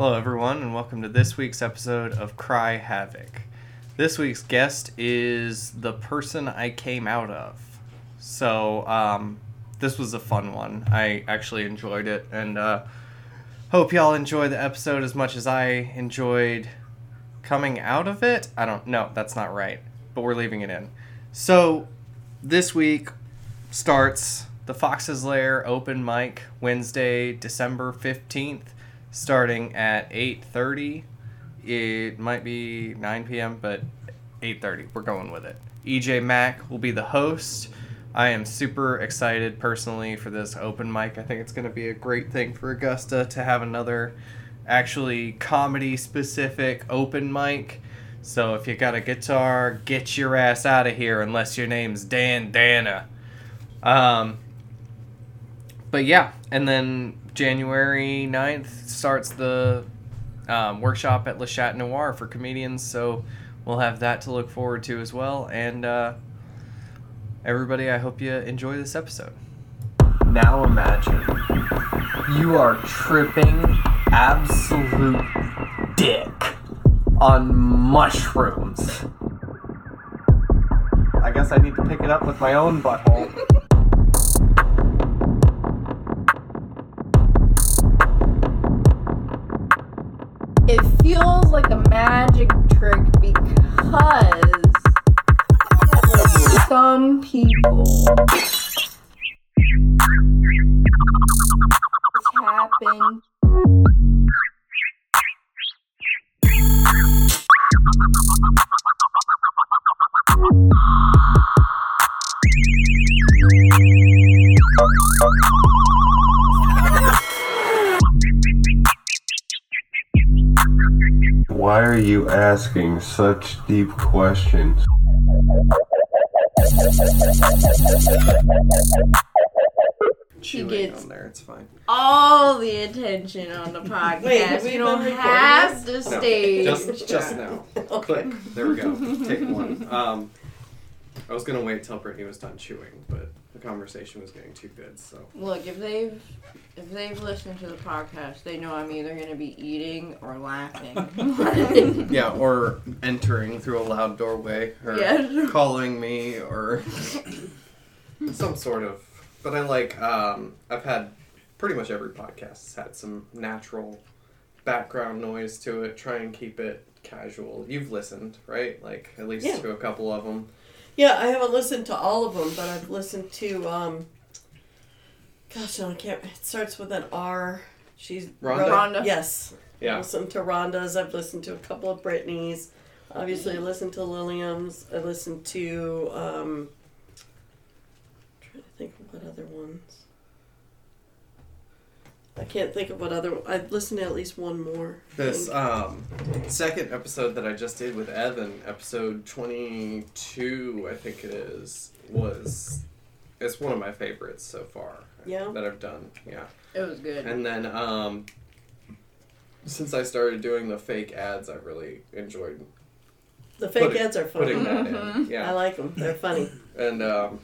Hello, everyone, and welcome to this week's episode of Cry Havoc. This week's guest is the person I came out of. So, um, this was a fun one. I actually enjoyed it, and uh, hope y'all enjoy the episode as much as I enjoyed coming out of it. I don't know, that's not right, but we're leaving it in. So, this week starts the Fox's Lair open mic Wednesday, December 15th, starting at 8:30. It might be 9 p.m., but 8:30. We're going with it. EJ Mack will be the host. I am super excited personally for this open mic. I think it's going to be a great thing for Augusta to have another actually comedy specific open mic. So if you got a guitar, get your ass out of here unless your name's Dan Dana. Um, but yeah, and then January 9th starts the um, workshop at Le Chat Noir for comedians. So we'll have that to look forward to as well. And uh, everybody, I hope you enjoy this episode. Now imagine you are tripping absolute dick on mushrooms. I guess I need to pick it up with my own butthole. It feels like a magic trick because some people it's happened. Why are you asking such deep questions? Chewing gets- on there, it's fine. all the attention on the podcast. have we you don't been have recording to No, just just now. Okay. Click. There we go. Take one. Um, I was gonna wait till Brittany was done chewing, but the conversation was getting too good. So Look, if they've if they've listened to the podcast, they know I'm either gonna be eating or laughing. yeah, or entering through a loud doorway, or Yeah. calling me, or some sort of. But I like. Um, I've had pretty much every podcast has had some natural background noise to it. Try and keep it casual. You've listened, right? Like at least Yeah. to a couple of them. Yeah, I haven't listened to all of them, but I've listened to. um Gosh, no, I can't. It starts with an R. She's Rhonda? Rhonda. Yes. I Yeah. listened to Rhonda's. I've listened to a couple of Brittany's. Obviously, I listened to Lillian's. I listened to. um trying to think of what other ones. I can't think of what other. I've listened to at least one more. This um, second episode that I just did with Evan, episode 22, I think it is, was. It's one of my favorites so far Yeah. that I've done. Yeah. it was good. And then, um, since I started doing the fake ads, I really enjoyed The fake putting- ads are funny. putting that in. Yeah. I like them. They're funny. and um,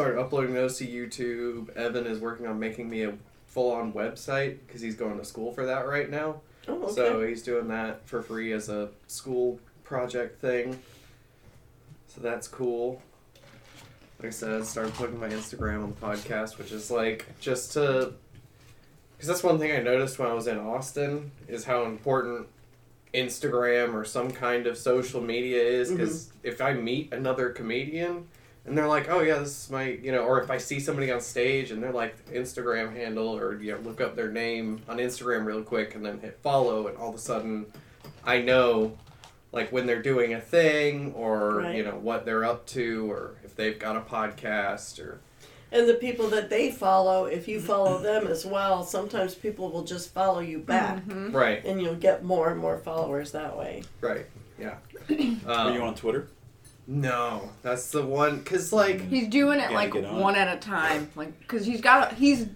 started uploading those to YouTube. Evan is working on making me a full on website because he's going to school for that right now. Oh, okay. So he's doing that for free as a school project thing. So that's cool. Like I said, I started putting my Instagram on the podcast, which is like just to. Because that's one thing I noticed when I was in Austin is how important Instagram or some kind of social media is. Mm-hmm. Because if I meet another comedian and they're like, oh yeah, this is my, you know, or if I see somebody on stage and they're like Instagram handle or, you know, look up their name on Instagram real quick and then hit follow and all of a sudden I know like when they're doing a thing or, Right. you know, what they're up to or if they've got a podcast or, And the people that they follow, if you follow them as well, sometimes people will just follow you back. Mhm. right, And you'll get more and more followers that way. right, yeah. Are Um, you on Twitter? No, that's the one, because like, He's doing it like on. one at a time, like because he's got he's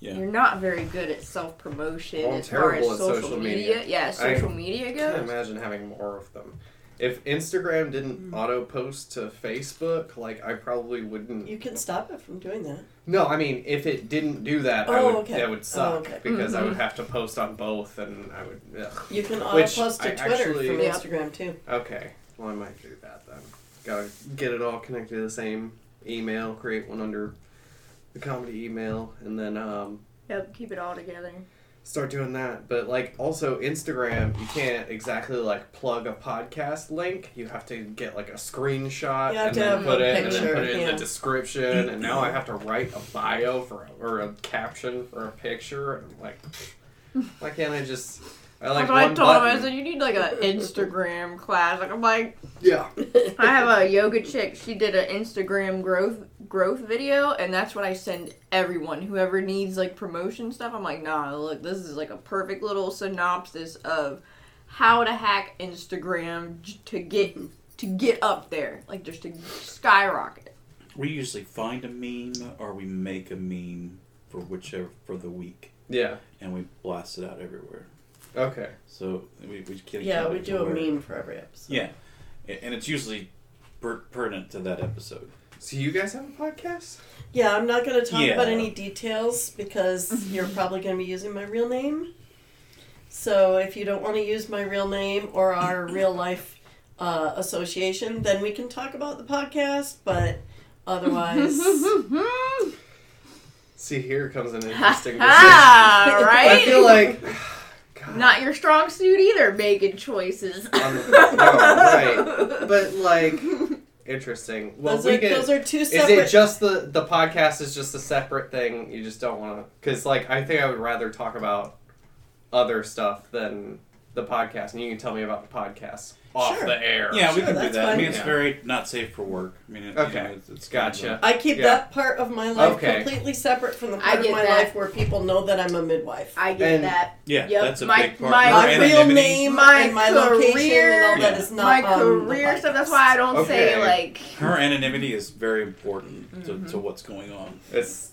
Yeah. you're not very good at self promotion Well, I'm as far as terrible at social, social media. media. Yeah, I social media I can't goes. imagine having more of them. if Instagram didn't Mm. auto post to Facebook, like I probably wouldn't. You can stop it from doing that. No, I mean if it didn't do that, I Oh, would okay. that would suck Oh, okay. because I Mhm. would have to post on both, and I would. Ugh. You can auto post to I Twitter actually- from Yep. Instagram too. Okay, well I might do that then. Gotta get it all connected to the same email. Create one under the comedy email, and then um, Yep, keep it all together. start doing that. But like also Instagram, you can't exactly like plug a podcast link. You have to get like a screenshot and then put it and then put it in yeah. the description. And now I have to write a bio for a, or a caption for a picture. And I'm like, why can't I just? I like That's I one told him. I button. said, you need like an Instagram class. Like I'm like, yeah. I have a yoga chick. She did an Instagram growth growth video, and that's what I send everyone. Whoever needs like promotion stuff, I'm like, nah, look, this is like a perfect little synopsis of how to hack Instagram to get to get up there, like just to skyrocket. We usually find a meme or we make a meme for whichever for the week, Yeah. and we blast it out everywhere. Okay. So we we get Yeah, we do to a where- meme for every episode. Yeah, and it's usually per- pertinent to that episode. So you guys have a podcast? Yeah, I'm not going to talk Yeah. about any details because you're probably going to be using my real name. So if you don't want to use my real name or our real life uh, association, then we can talk about the podcast. But otherwise, See, here comes an interesting decision. ah, right? I feel like. God. not your strong suit either. Making choices. Um, no, right. But like, interesting. Well, those, we are, get. those are two Is separate. it just the the podcast is just a separate thing? You just don't want to because like I think I would rather talk about other stuff than the podcast, and you can tell me about the podcast off Sure. the air. Yeah, we Sure, can do that's that. I fine. mean, it's Yeah. very not safe for work. I mean, it, you Okay. know, it's, it's kind of Gotcha. I keep Yeah. that part of my life Okay. completely separate from the I part of get my that. life where people know that I'm a midwife. I get And- that. a, yeah, Yep, that's a my- big part. my- Your my real anonymity- name My and my location career- and all that Yeah. is not My on the career stuff. That's why I don't say Okay. like. Her anonymity is very important to, Mm-hmm. to what's going on. It's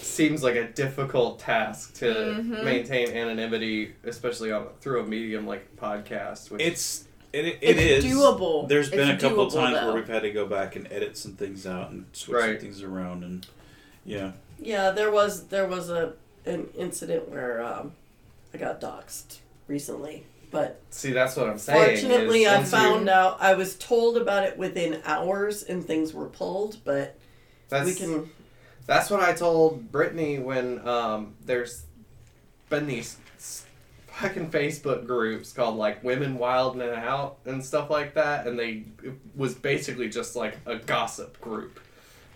seems like a difficult task to Mhm. maintain anonymity, especially on through a medium like podcast. Which It's it, it It's is doable. There's been It's a couple doable, times though. where we've had to go back and edit some things out and switch Right. some things around, and yeah, Yeah, there was there was a an incident where um, I got doxxed recently, but see, that's what I'm saying. fortunately I once you- found out I was told about it within hours and things were pulled, but that's we can That's what I told Brittany when um, there's been these fucking Facebook groups called like Women Wild and Out and stuff like that, and they it was basically just like a gossip group,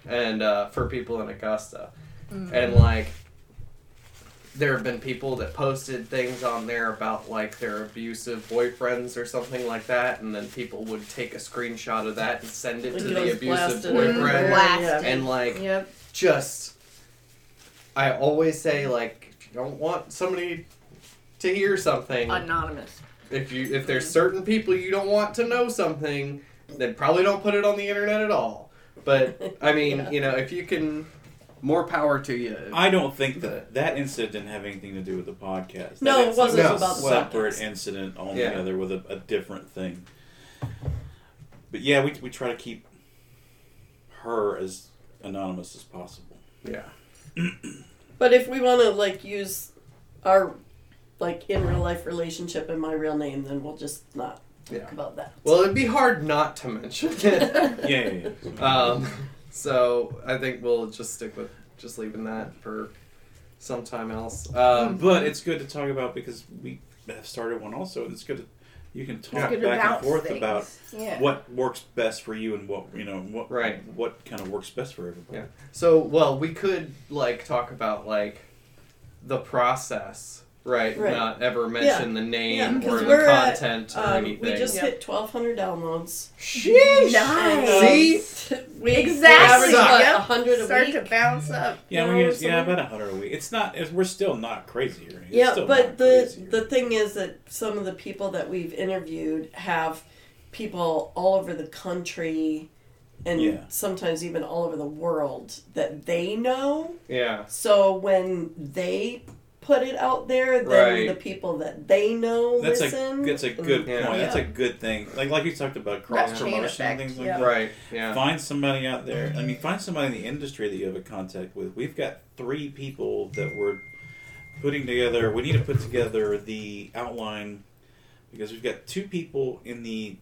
and uh, for people in Augusta, and like there have been people that posted things on there about like their abusive boyfriends or something like that, and then people would take a screenshot of that and send it Like to the abusive blasted. Boyfriend, everywhere. And like Yep. Just I always say like if you don't want somebody to hear something Anonymous. if you if there's certain people you don't want to know something then probably don't put it on the internet at all but I mean Yeah. you know if you can more power to you I don't think that that incident didn't have anything to do with the podcast. No, That it wasn't No. was about a the separate podcast. incident Yeah. altogether with a, a different thing. But yeah, we we try to keep her as anonymous as possible. yeah But if we want to like use our like in real life relationship and my real name, then we'll just not talk Yeah. about that. well it'd be hard not to mention it Yeah, yeah, yeah. um so I think we'll just stick with just leaving that for sometime else um but it's good to talk about because we have started one also, and it's good to you can talk back and forth things. about Yeah. what works best for you and what you know what Right. what kind of works best for everybody. Yeah. So, well, we could like talk about like the process, right? Right. Not ever mention the name Yeah, or 'cause the we're at, content or Um, anything. we just Yep. hit 1,200 downloads. Sheesh. Nice. See? we Exactly. average what, Yep. 100 a Start week. to bounce up. Yeah, we're gonna, something- yeah, about a hundred a week. It's not. It's, we're still not crazy here. It's yeah, still but the crazy the thing is that some of the people that we've interviewed have people all over the country and Yeah. sometimes even all over the world that they know. Yeah. So when they put it out there, then Right. the people that they know That's listen. a that's a good Yeah. point. That's a good thing. Like like you talked about cross chain promotion effect, and things like yeah. that. Right. Yeah. Find somebody out there. I mean, find somebody in the industry that you have a contact with. We've got three people that we're putting together. We need to put together the outline because we've got two people in the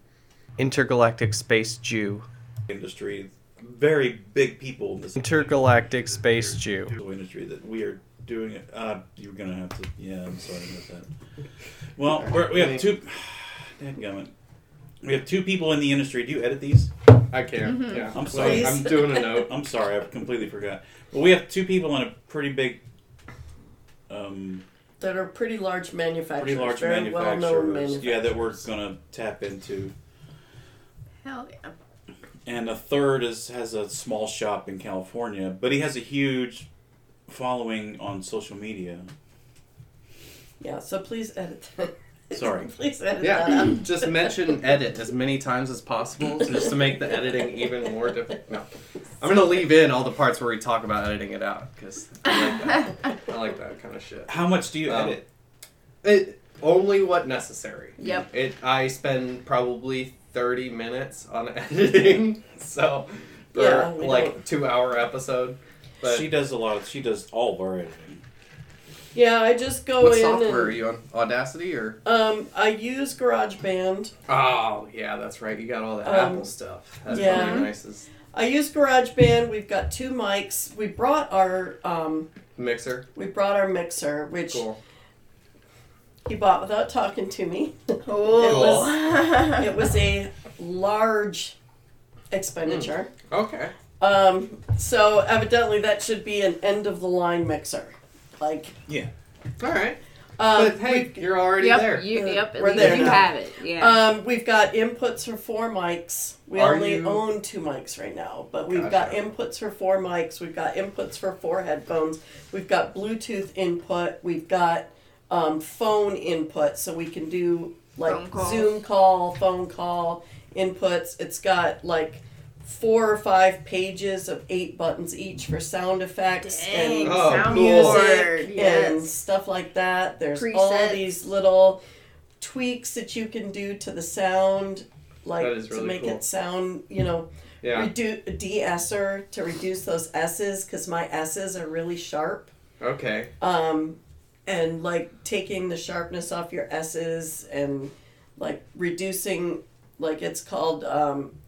Intergalactic Space Jew. industry, very big people in this Intergalactic Space Jew. industry that we are doing it. Uh, you're gonna have to. Yeah, I'm sorry about that. Well, we're, we have two. Dadgummit. We have two people in the industry. Do you edit these? I can't. Mhm. Yeah. I'm sorry. Please. I'm doing a note. I'm sorry, I completely forgot. But we have two people in a pretty big, um, that are pretty large manufacturers, pretty large very well known manufacturers. manufacturers. Yeah, that we're gonna tap into. Hell yeah. And a third is has a small shop in California, but he has a huge following on social media. Yeah, so please edit that. Sorry. please edit that Yeah, out. just mention edit as many times as possible, just to make the editing even more difficult. No, I'm gonna leave in all the parts where we talk about editing it out because I like that. I like that kind of shit. How much do you Um, edit? It only what necessary. Yep. It. I spend probably 30 minutes on editing, so for Yeah, we like don't- two hour episode. But she does a lot. Of, she does all of our editing. Yeah, I just go what in software are and you on? Audacity or? um, I use GarageBand. Oh yeah, that's right. You got all the Um, Apple stuff. That's yeah. probably nice as I use GarageBand. We've got two mics. We brought our um, mixer. we brought our mixer, which Cool. he bought without talking to me. Oh. it was a large expenditure. Okay. Um, so evidently that should be an end of the line mixer. Like, Yeah. All right. um, but hey, we've- you're already yep. there. You, yep. At We're least there you now. have it. Yeah. Um, we've got inputs for four mics. We Are only you- own two mics right now, but we've got Gotcha. inputs for four mics. We've got inputs for four headphones. We've got Bluetooth input. We've got um, phone input, so we can do like Phone calls. Zoom call, phone call inputs. It's got like four or five pages of eight buttons each for sound effects Dang, and Oh, soundboard. music and stuff like that. There's all these little tweaks that you can do to the sound, like That is to make cool. it sound, you know, Yeah. reduce de-esser to reduce those s's because my s's are really sharp. Okay. Um, and like taking the sharpness off your s's and like reducing, like it's called um, a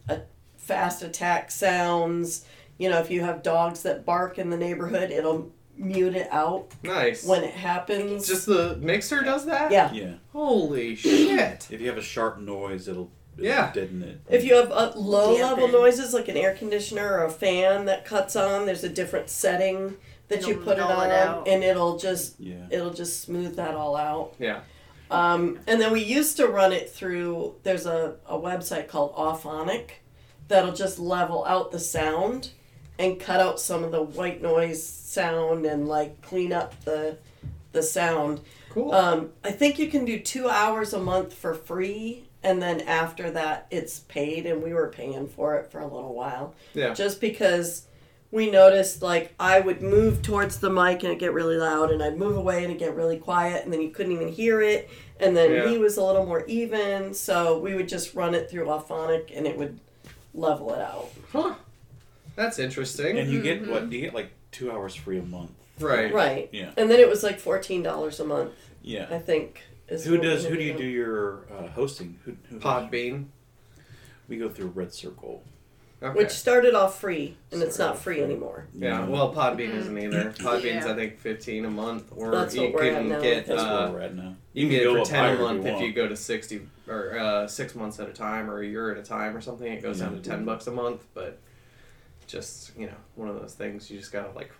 fast attack sounds. You know, if you have dogs that bark in the neighborhood, it'll mute it out Nice. when it happens. Just the mixer does that? yeah. Yeah. Holy shit. If you have a sharp noise, it'll, it'll Yeah. deaden it. If you have uh, low level noises like an air conditioner or a fan that cuts on, there's a different setting that you It'll put it on, it and it'll just yeah. it'll just smooth that all out. Yeah. Um, and then we used to run it through. There's a, a website called Auphonic that'll just level out the sound and cut out some of the white noise sound and like clean up the the sound. Cool. Um, I think you can do two hours a month for free, and then after that, it's paid. And we were paying for it for a little while, yeah. just because we noticed like I would move towards the mic and it'd get really loud, and I'd move away and it'd get really quiet, and then you couldn't even hear it. And then Yeah. he was a little more even, so we would just run it through Auphonic, and it would level it out. Huh. That's interesting. And you get what? Do You get like two hours free a month. right. Right. Yeah. And then it was like fourteen dollars a month, Yeah. I think. is Who does? Who do you do your uh, hosting? Who, who Podbean. We go through Red Circle. Okay. Which started off free, and it's not free free. anymore. yeah, well, Podbean isn't either. Podbean's Yeah. I think fifteen a month, or That's you what we're at can now. get That's uh, where we're at now. you can get it for ten higher a if month if you go to sixty or uh, six months at a time, or a year at a time, or something. It goes down to ten bucks a month, but just you know, one of those things you just gotta like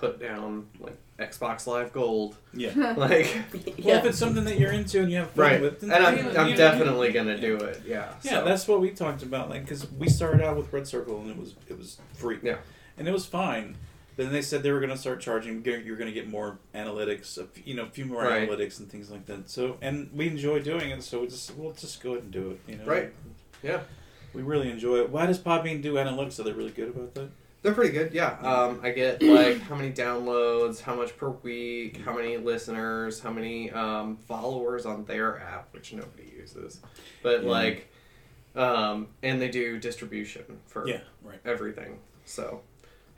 put down like Xbox Live Gold, Yeah. like Well, if it's something that you're into and you have fun right. with, then And I'm, you know, I'm you- definitely gonna do it. Yeah. Yeah, so. that's what we talked about. Like, because we started out with Red Circle and it was it was free. Yeah. and it was fine. But then they said they were going to start charging. You're you're going to get more analytics, you know, a few more Right. analytics and things like that. So, and we enjoy doing it. So we just we'll just go ahead and do it. You know, Right. Yeah. We really enjoy it. Why does Podbean do analytics? Are they really good about that? They're pretty good, yeah. Um, I get like how many downloads, how much per week, how many listeners, how many um, followers on their app, which nobody uses. But Yeah. like, um, and they do distribution for Yeah, right. everything. So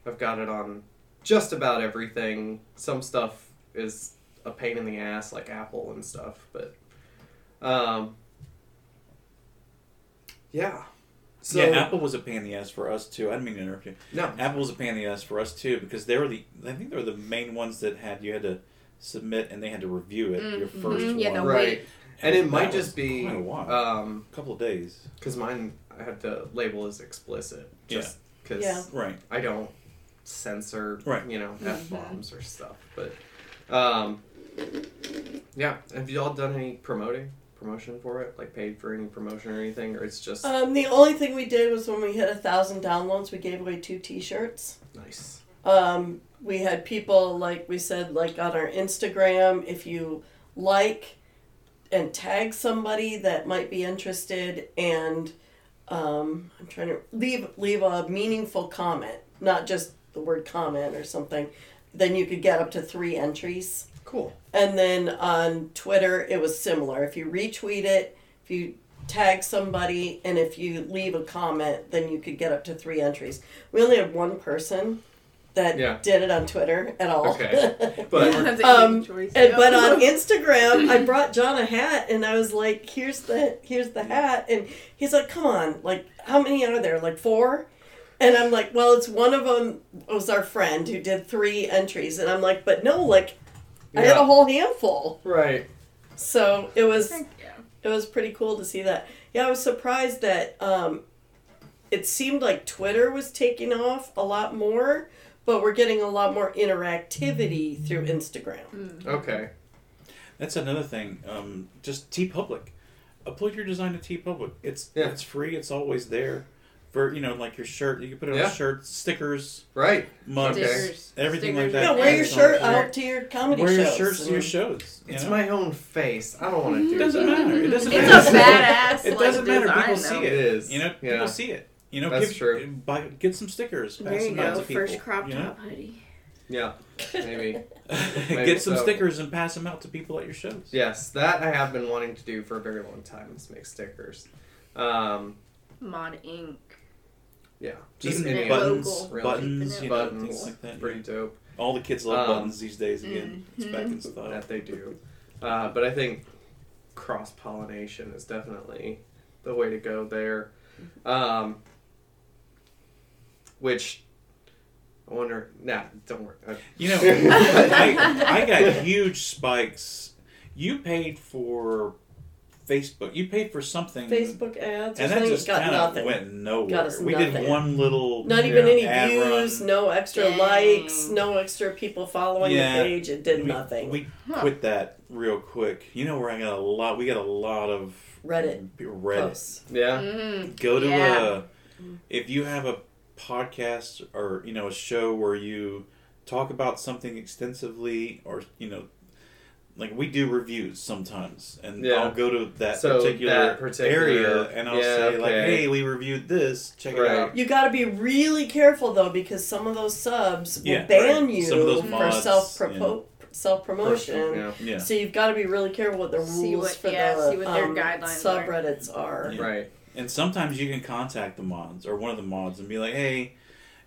I've got it on just about everything. Some stuff is a pain in the ass, like Apple and stuff, but um, yeah. So yeah, Apple was a pain in the ass for us too. I didn't mean to interrupt you. no, Apple was a pain in the ass for us too because they were the I think they were the main ones that had you had to submit and they had to review it your Mhm. first Yeah, one. no, right. wait. And it might just be a while. um a couple of days. because mine I had to label as explicit just because Yeah. Right. I don't censor Right. you know f bombs or stuff. But um, yeah, have you all done any promoting promotion for it? Like paid for any promotion or anything, or it's just Um, the only thing we did was when we hit a thousand downloads, we gave away two T-shirts. nice? Um, we had people like we said, like on our Instagram, if you like and tag somebody that might be interested, and um, I'm trying to leave leave a meaningful comment, not just the word comment or something, then you could get up to three entries. Cool. And then on Twitter, it was similar. If you retweet it, if you tag somebody, and if you leave a comment, then you could get up to three entries. We only had one person that Yeah. did it on Twitter at all. Okay. But That's Um, and, but on Instagram, I brought John a hat, and I was like, "Here's the here's the hat," and he's like, "Come on, like how many are there? Like four? And I'm like, "Well, it's one of them it was our friend who did three entries," and I'm like, "But no, like I had a whole handful." right. So it was yeah. it was pretty cool to see that. Yeah, I was surprised that um, it seemed like Twitter was taking off a lot more, but we're getting a lot more interactivity through Instagram. Okay. That's another thing. Um, just TeePublic. Upload your design to TeePublic. It's Yeah. it's free. It's always there. For you know, like your shirt, you can put it Yeah. on shirts, stickers, Right. mugs, Stickers. everything Stickers like that. Yeah, wear your shirt out to your comedy Wear your shirts to your shows. you It's know? my own face. I don't want to do It doesn't that. matter. It doesn't matter. It's matter. a badass. It like, doesn't matter. People though. see It it. is. You know, Yeah. people see it. You know, That's give, true. Buy, get some stickers. Pass There you them out go. to people. First crop you know? top hoodie. Yeah. Maybe. Maybe get some so. stickers and pass them out to people at your shows. Yes, that I have been wanting to do for a very long time. Is make stickers. Um, Mod Ink. Yeah. Just Even any buttons, local. Buttons, you it know, buttons. things like that. Pretty dope. All the kids love Um, buttons these days. Again, it's back in style. that they do. Uh, but I think cross pollination is definitely the way to go there. Um, which I wonder. Nah, don't worry. Uh, You know, I, I got huge spikes. You paid for Facebook. You paid for something. Facebook ads And that just got kind of nothing. went nowhere. Got us we nothing. did one little. Not even Yeah. any Ad views, run. no extra Dang. likes, no extra people following Yeah. the page. It did we, nothing. We Huh. quit that real quick. You know where I got a lot. We got a lot of Reddit Reddit. posts. yeah. Mm. Go to Yeah. a. If you have a podcast or you know a show where you talk about something extensively, or you know, like we do reviews sometimes, and Yeah. I'll go to that So particular, that particular- area and I'll yeah, say like, "Hey, we reviewed this. Check Right. it out." You got to be really careful though, because some of those subs will Yeah, ban right. you Some of those for mods, self self promotion. Yeah. Yeah. So you've got to be really careful what the rules what- for yeah, the see what their um, guidelines are. subreddits are. Yeah. Right. And sometimes you can contact the mods or one of the mods and be like, "Hey,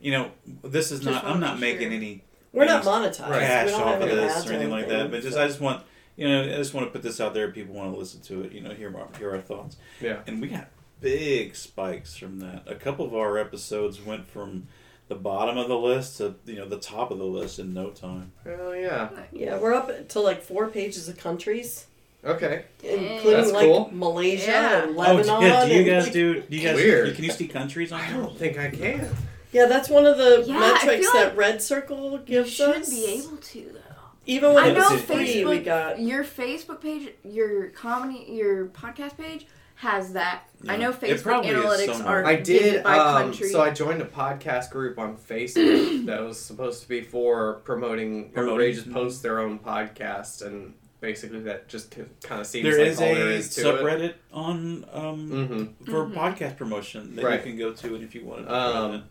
you know, this is Just not. I'm not making sure. any We're not Any monetized. cash we don't off have of any this ads or anything like that. But just so- I just want you know I just want to put this out there. People want to listen to it. You know, hear our hear our thoughts. Yeah. And we got big spikes from that. A couple of our episodes went from the bottom of the list to you know the top of the list in no time. Oh yeah. yeah, we're up to like four pages of countries, Okay. including That's like cool. Malaysia Yeah. and Oh, Lebanon. yeah, do you guys like- do? Do you guys? Weird. Can you see countries on I don't think I can. Yeah, that's one of the Yeah, metrics feel that like Red Circle gives us. You should us. be able to though. Even when I it know was free, we got. Your Facebook page, your comedy, your podcast page has that. I know Facebook analytics are I did. by Um, country. so I joined a podcast group on Facebook that was supposed to be for promoting. Promoting. Everybody just posts their own podcast, and basically that just kind of seems There like is all a there is to subreddit on um. Mm-hmm. for Mhm. podcast promotion that Right. you can go to, and if you wanted to Um, promote it.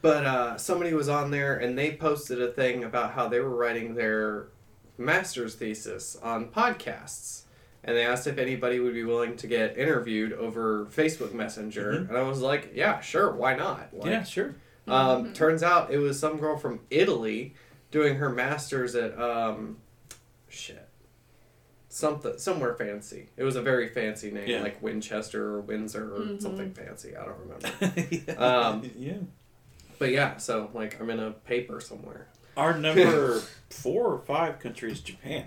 But uh, somebody was on there and they posted a thing about how they were writing their master's thesis on podcasts. And they asked if anybody would be willing to get interviewed over Facebook Messenger. Mhm. And I was like, yeah, sure, why not? Like, yeah, sure. Um, turns out it was some girl from Italy doing her master's at um, shit, something somewhere fancy. It was a very fancy name, Yeah. like Winchester or Windsor or Mhm. something fancy. I don't remember. yeah. Um, yeah. But yeah, so like I'm in a paper somewhere. Our number four or five country is Japan.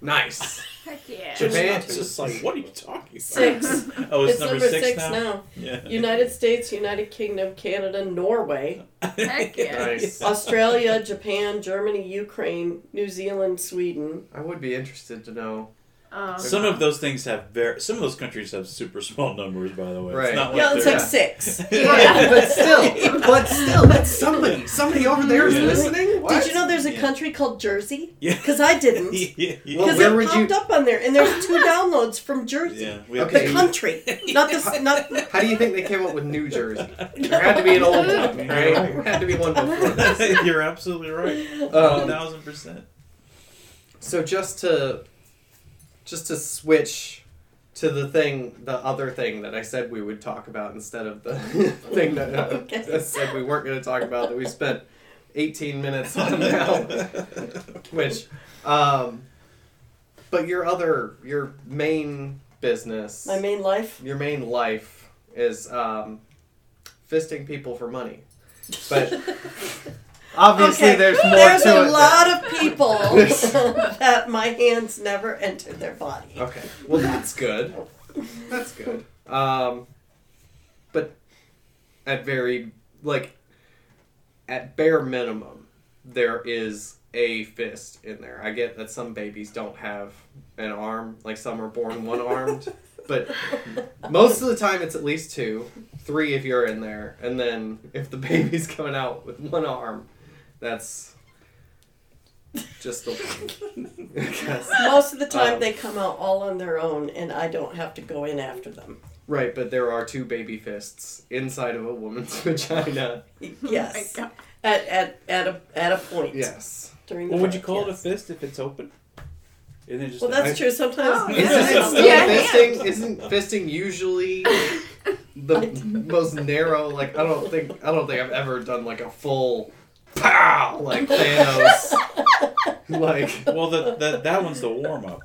Nice. Heck yeah. Japan. It's just like, what are you talking about? Six. Oh, it's, It's number, number six, six now? now. Yeah. United States, United Kingdom, Canada, Norway, Heck yeah. Nice. Australia, Japan, Germany, Ukraine, New Zealand, Sweden. I would be interested to know. Um, Some of those things have very. Some of those countries have super small numbers, by the way. Right. It's not like Yeah, it's like six. Yeah. but still, but still, that's somebody. Somebody over there is Yeah. listening. What? Did you know there's a Yeah. country called Jersey? Yeah. Because I didn't. yeah, yeah. Well, Because it popped you- up on there, and there's two downloads from Jersey. yeah. We have Okay. The country, not the not. How do you think they came up with New Jersey? There had to be an old one, right? There had to be one before this. You're absolutely right. Um, One thousand percent. So just to just to switch to the thing, the other thing that I said we would talk about instead of the thing that uh, Okay. I said we weren't going to talk about that we spent 18 minutes on now, which, um, but your other your main business, My main life. your main life is um, fisting people for money, but. Obviously, Okay, there's more There's to a lot of people that my hands never entered their body. Okay. Well, that's good. That's good. Um, but at very like at bare minimum, there is a fist in there. I get that some babies don't have an arm, like some are born one armed, but most of the time it's at least two, three if you're in there, and then if the baby's coming out with one arm, that's just a. I guess. Most of the time, Um, they come out all on their own, and I don't have to go in after them. Right, but there are two baby fists inside of a woman's vagina. Yes, Oh at at at a at a point. Yes. During the Well, would you birth, call it a fist if it's open? Isn't it just Well, a- that's true. Sometimes Oh, Isn't Yeah. it still Yeah, fisting? Isn't fisting usually the most narrow? Like I don't think I don't think I've ever done like a full pow like Thanos. like Well, the, the, that one's the warm up.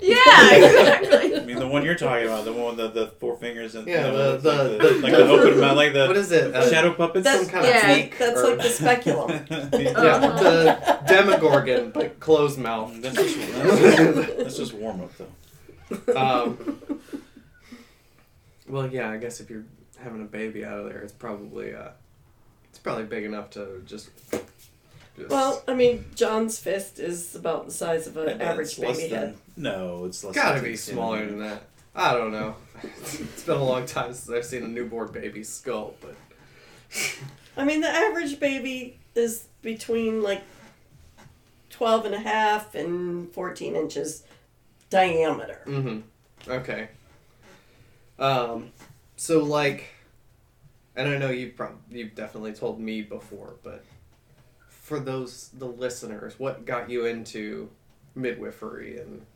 Yeah, exactly. I mean, the one you're talking about, the one with the, the four fingers and Yeah, you the- know, the- like the- like the open mouth, like the what is it? Uh, shadow puppets. Some kind of Yeah. That's or- like the speculum. yeah, the Demogorgon, but closed mouth. That's just, that's, that's just warm up though. Um, well, yeah, I guess if you're having a baby out of there, it's probably uh, it's probably big enough to just. just Well, I mean, John's fist is about the size of an average baby than- head. No, it's less. gotta than be 10 smaller than that. I don't know. it's been a long time since I've seen a newborn baby's skull, but I mean, the average baby is between like 12 and a half and 14 inches diameter. mm-hmm. Okay. Um, so like, and I know you've prob- you've definitely told me before, but for those the listeners, what got you into midwifery and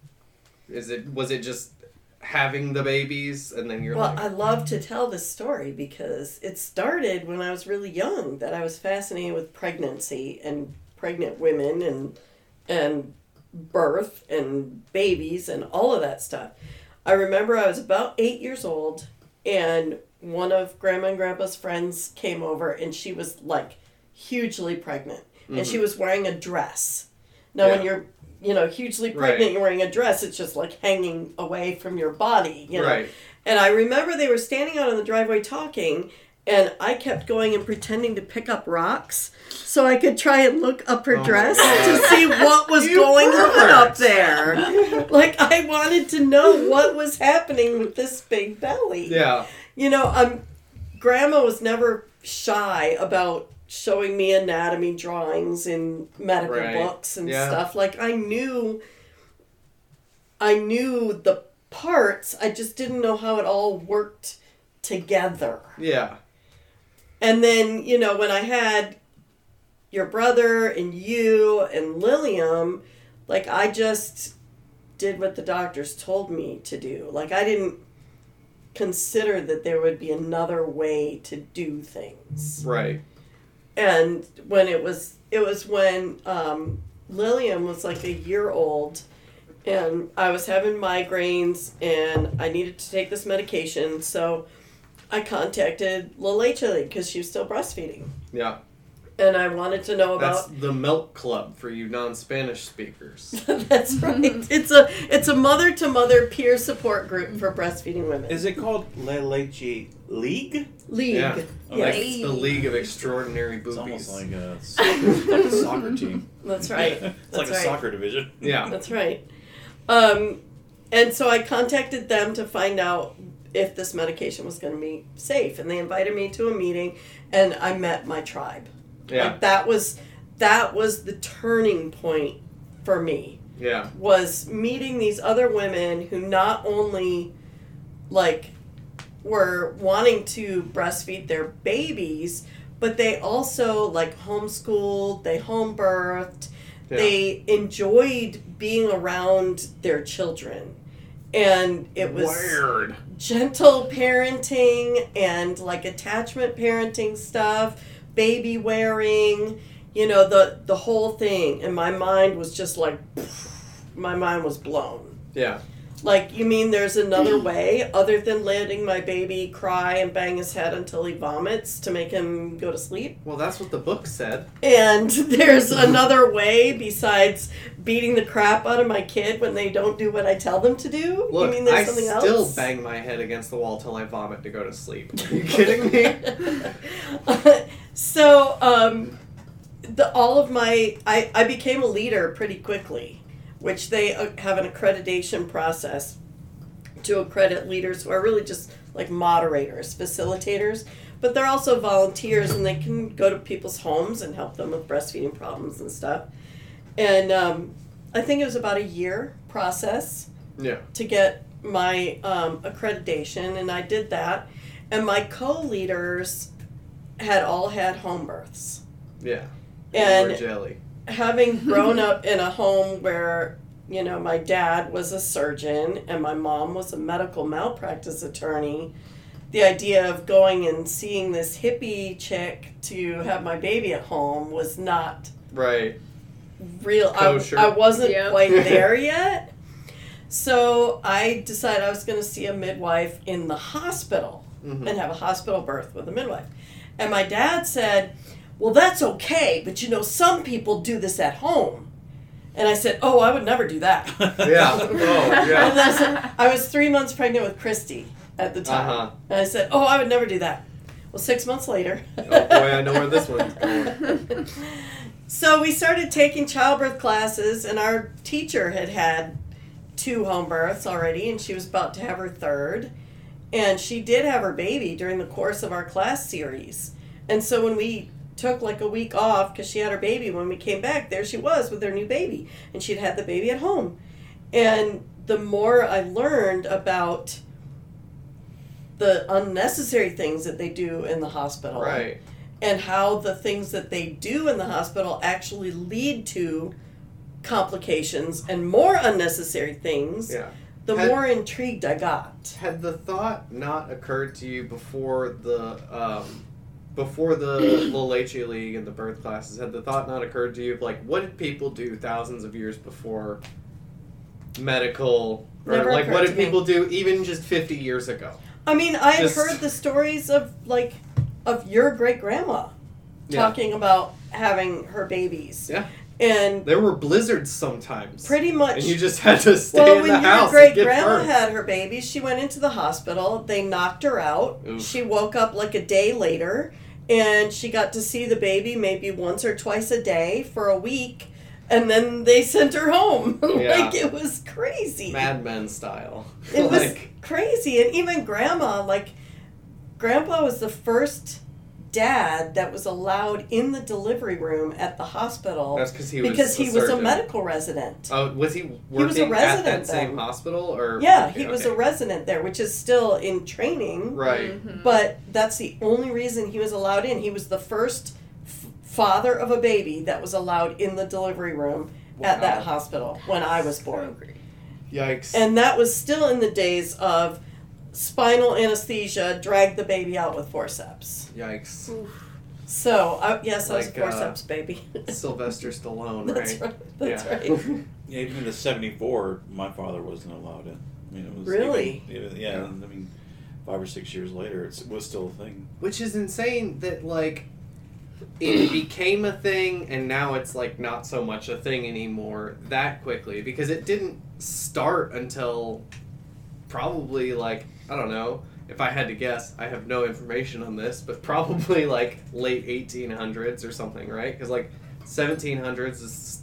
is it was it just having the babies and then you're Well, like I love to tell this story because it started when I was really young that I was fascinated with pregnancy and pregnant women and and birth and babies and all of that stuff. I remember I was about 8 years old and one of grandma and grandpa's friends came over and she was like hugely pregnant and she was wearing a dress. Now when Mm-hmm. You're you know, hugely pregnant, Right. you're wearing a dress, it's just like hanging away from your body, you know. right And I remember they were standing out on the driveway talking, and I kept going and pretending to pick up rocks so I could try and look up her Oh dress to see what was going on up there. Like I wanted to know what was happening with this big belly. yeah You know, um, Grandma was never shy about showing me anatomy drawings in medical Right. books and Yeah. stuff. Like I knew, I knew the parts. I just didn't know how it all worked together. yeah And then, you know, when I had your brother and you and Lillian, like I just did what the doctors told me to do. Like I didn't consider that there would be another way to do things. Right. And when it was it was when um, Lillian was like a year old and I was having migraines and I needed to take this medication, so I contacted La Leche because she was still breastfeeding. Yeah. And I wanted to know That's about the Milk Club for you non-Spanish speakers. That's right. It's a it's a mother to mother peer support group for breastfeeding women. Is it called La Leche League? League. Yeah. Oh, Yes. Like the League of Extraordinary Boobies. It's Boobies. almost like a, like a soccer team. That's right. it's That's like a soccer division. yeah. That's right. Um, and so I contacted them to find out if this medication was going to be safe, and they invited me to a meeting, and I met my tribe. Yeah. Like that was that was the turning point for me. Yeah. was meeting these other women who not only like were wanting to breastfeed their babies but they also like homeschooled they home birthed Yeah. they enjoyed being around their children and it was Weird. gentle parenting and like attachment parenting stuff, baby wearing, you know, the the whole thing. And my mind was just like my mind was blown. Yeah. Like, you mean there's another way other than letting my baby cry and bang his head until he vomits to make him go to sleep? Well, that's what the book said. And there's another way besides beating the crap out of my kid when they don't do what I tell them to do? Look, you mean there's I something still bang my head against the wall till I vomit to go to sleep. Are you kidding me? so um, the all of my I, I became a leader pretty quickly which they uh, have an accreditation process to accredit leaders who are really just like moderators facilitators but they're also volunteers and they can go to people's homes and help them with breastfeeding problems and stuff and um, i think it was about a year process Yeah. to get my um, accreditation, and I did that. And my co-leaders had all had home births, Yeah. and Or jelly. having grown up in a home where you know my dad was a surgeon and my mom was a medical malpractice attorney the idea of going and seeing this hippie chick to have my baby at home was not Right. real Kosher. I, I wasn't Yep. quite there yet so i decided i was going to see a midwife in the hospital Mhm. and have a hospital birth with a midwife and my dad said well that's okay but you know some people do this at home and i said oh i would never do that Yeah. Oh, yeah. i was three months pregnant with christy at the time Uh-huh. and i said oh i would never do that well six months later Oh boy, I know where this one's going. so we started taking childbirth classes, and our teacher had had two home births already, and she was about to have her third. And she did have her baby during the course of our class series. And so when we took like a week off because she had her baby, when we came back, there she was with her new baby, and she'd had the baby at home. And the more I learned about the unnecessary things that they do in the hospital Right. and how the things that they do in the hospital actually lead to complications and more unnecessary things, Yeah. The Had- more intrigued I got. Had the thought not occurred to you before the um, before the La Leche League and the birth classes? Had the thought not occurred to you of like what did people do thousands of years before medical or Never like what did to me. people do even just fifty years ago? I mean, I had Just- heard the stories of like of your great grandma Yeah. talking about having her babies. Yeah. And There were blizzards sometimes. pretty much and you just had to stay well, in when the your house great and get grandma had her baby, she went into the hospital. They knocked her out. Oof. She woke up like a day later, and she got to see the baby maybe once or twice a day for a week, and then they sent her home. Yeah. like it was crazy. Mad Men style. It was crazy, and even grandma, like grandpa was the first dad that was allowed in the delivery room at the hospital That's because he was because he was a medical resident. Oh, was he working was a resident at that resident same then. hospital or? Yeah, okay, he was okay. a resident there, which is still in training. Right. Mhm. But that's the only reason he was allowed in. He was the first f- father of a baby that was allowed in the delivery room at that Wow. hospital when I was born. great. Yikes. And that was still in the days of spinal anesthesia, drag the baby out with forceps. Yikes. So, uh, yes, I was a Like, uh, forceps baby. Sylvester Stallone, That's right? right. That's yeah. right. Yeah, even in the '74, my father wasn't allowed in. I mean, it was Really? even- even- yeah, I mean, five or six years later, it's, it was still a thing. Which is insane that like it became a thing and now it's like not so much a thing anymore that quickly because it didn't start until probably like I don't know. If I had to guess I have no information on this but probably like late 1800s or something right? Because like 1700s is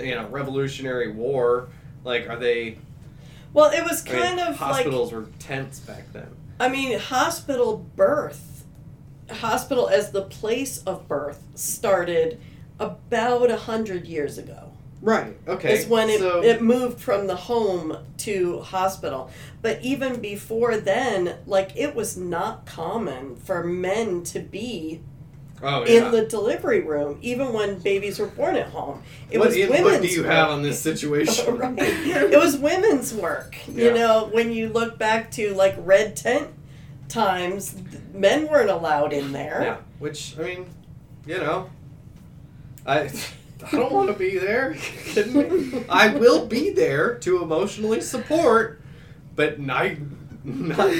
you know Revolutionary War. Like are they Well, it was I mean, kind of like hospitals were tents back then. I mean, hospital birth, hospital as the place of birth started about a hundred years ago. Right okay Is when it, so, it moved from the home to hospital. But even before then, like it was not common for men to be oh, yeah. in the delivery room, even when babies were born at home. It what was input women's do you work. have on this situation? right. It was women's work. You know, when you look back to like red tent times, men weren't allowed in there. Yeah, which I mean, you know, I I don't want to be there. You kidding me? I will be there to emotionally support, but not not.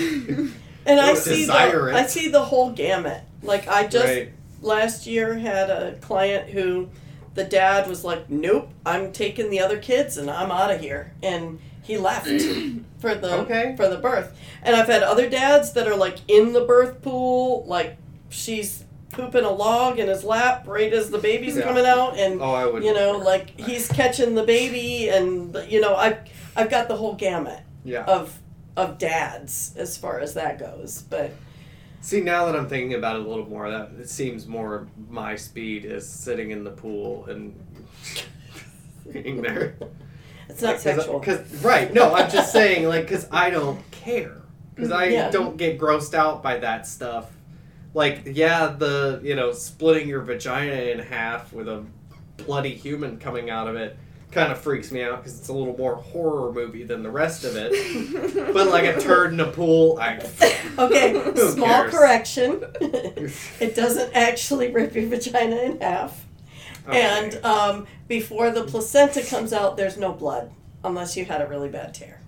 And I see the it. I see the whole gamut. Like I just right. last year had a client who the dad was like, "Nope, I'm taking the other kids and I'm out of here," and he left for the Okay. for the birth. And I've had other dads that are like in the birth pool, like she's pooping a log in his lap right as the baby's Yeah. coming out, and Oh, I you know, like he's catching the baby, and you know, I've I've got the whole gamut Yeah. of of dads as far as that goes, but. See, now that I'm thinking about it a little more, that it seems more my speed is sitting in the pool and being there. It's not sexual. Because right, no, I'm just saying, like, because I don't care. Because mm, I Yeah. don't get grossed out by that stuff. Like, yeah, the you know splitting your vagina in half with a bloody human coming out of it kind of freaks me out because it's a little more horror movie than the rest of it. but like a turd in a pool, I Okay, Who small cares? correction. it doesn't actually rip your vagina in half. And um, before the placenta comes out, there's no blood unless you had a really bad tear.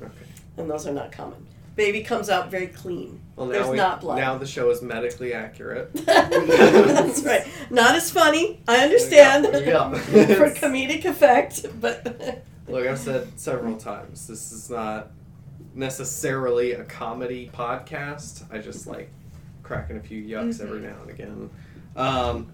Okay. And those are not common. Baby comes out very clean. Well, now There's we, not blood. Now the show is medically accurate. That's right. Not as funny, I understand. Yeah. For comedic effect, but Look, I've said several times, this is not necessarily a comedy podcast. I just like cracking a few yucks every now and again. Um,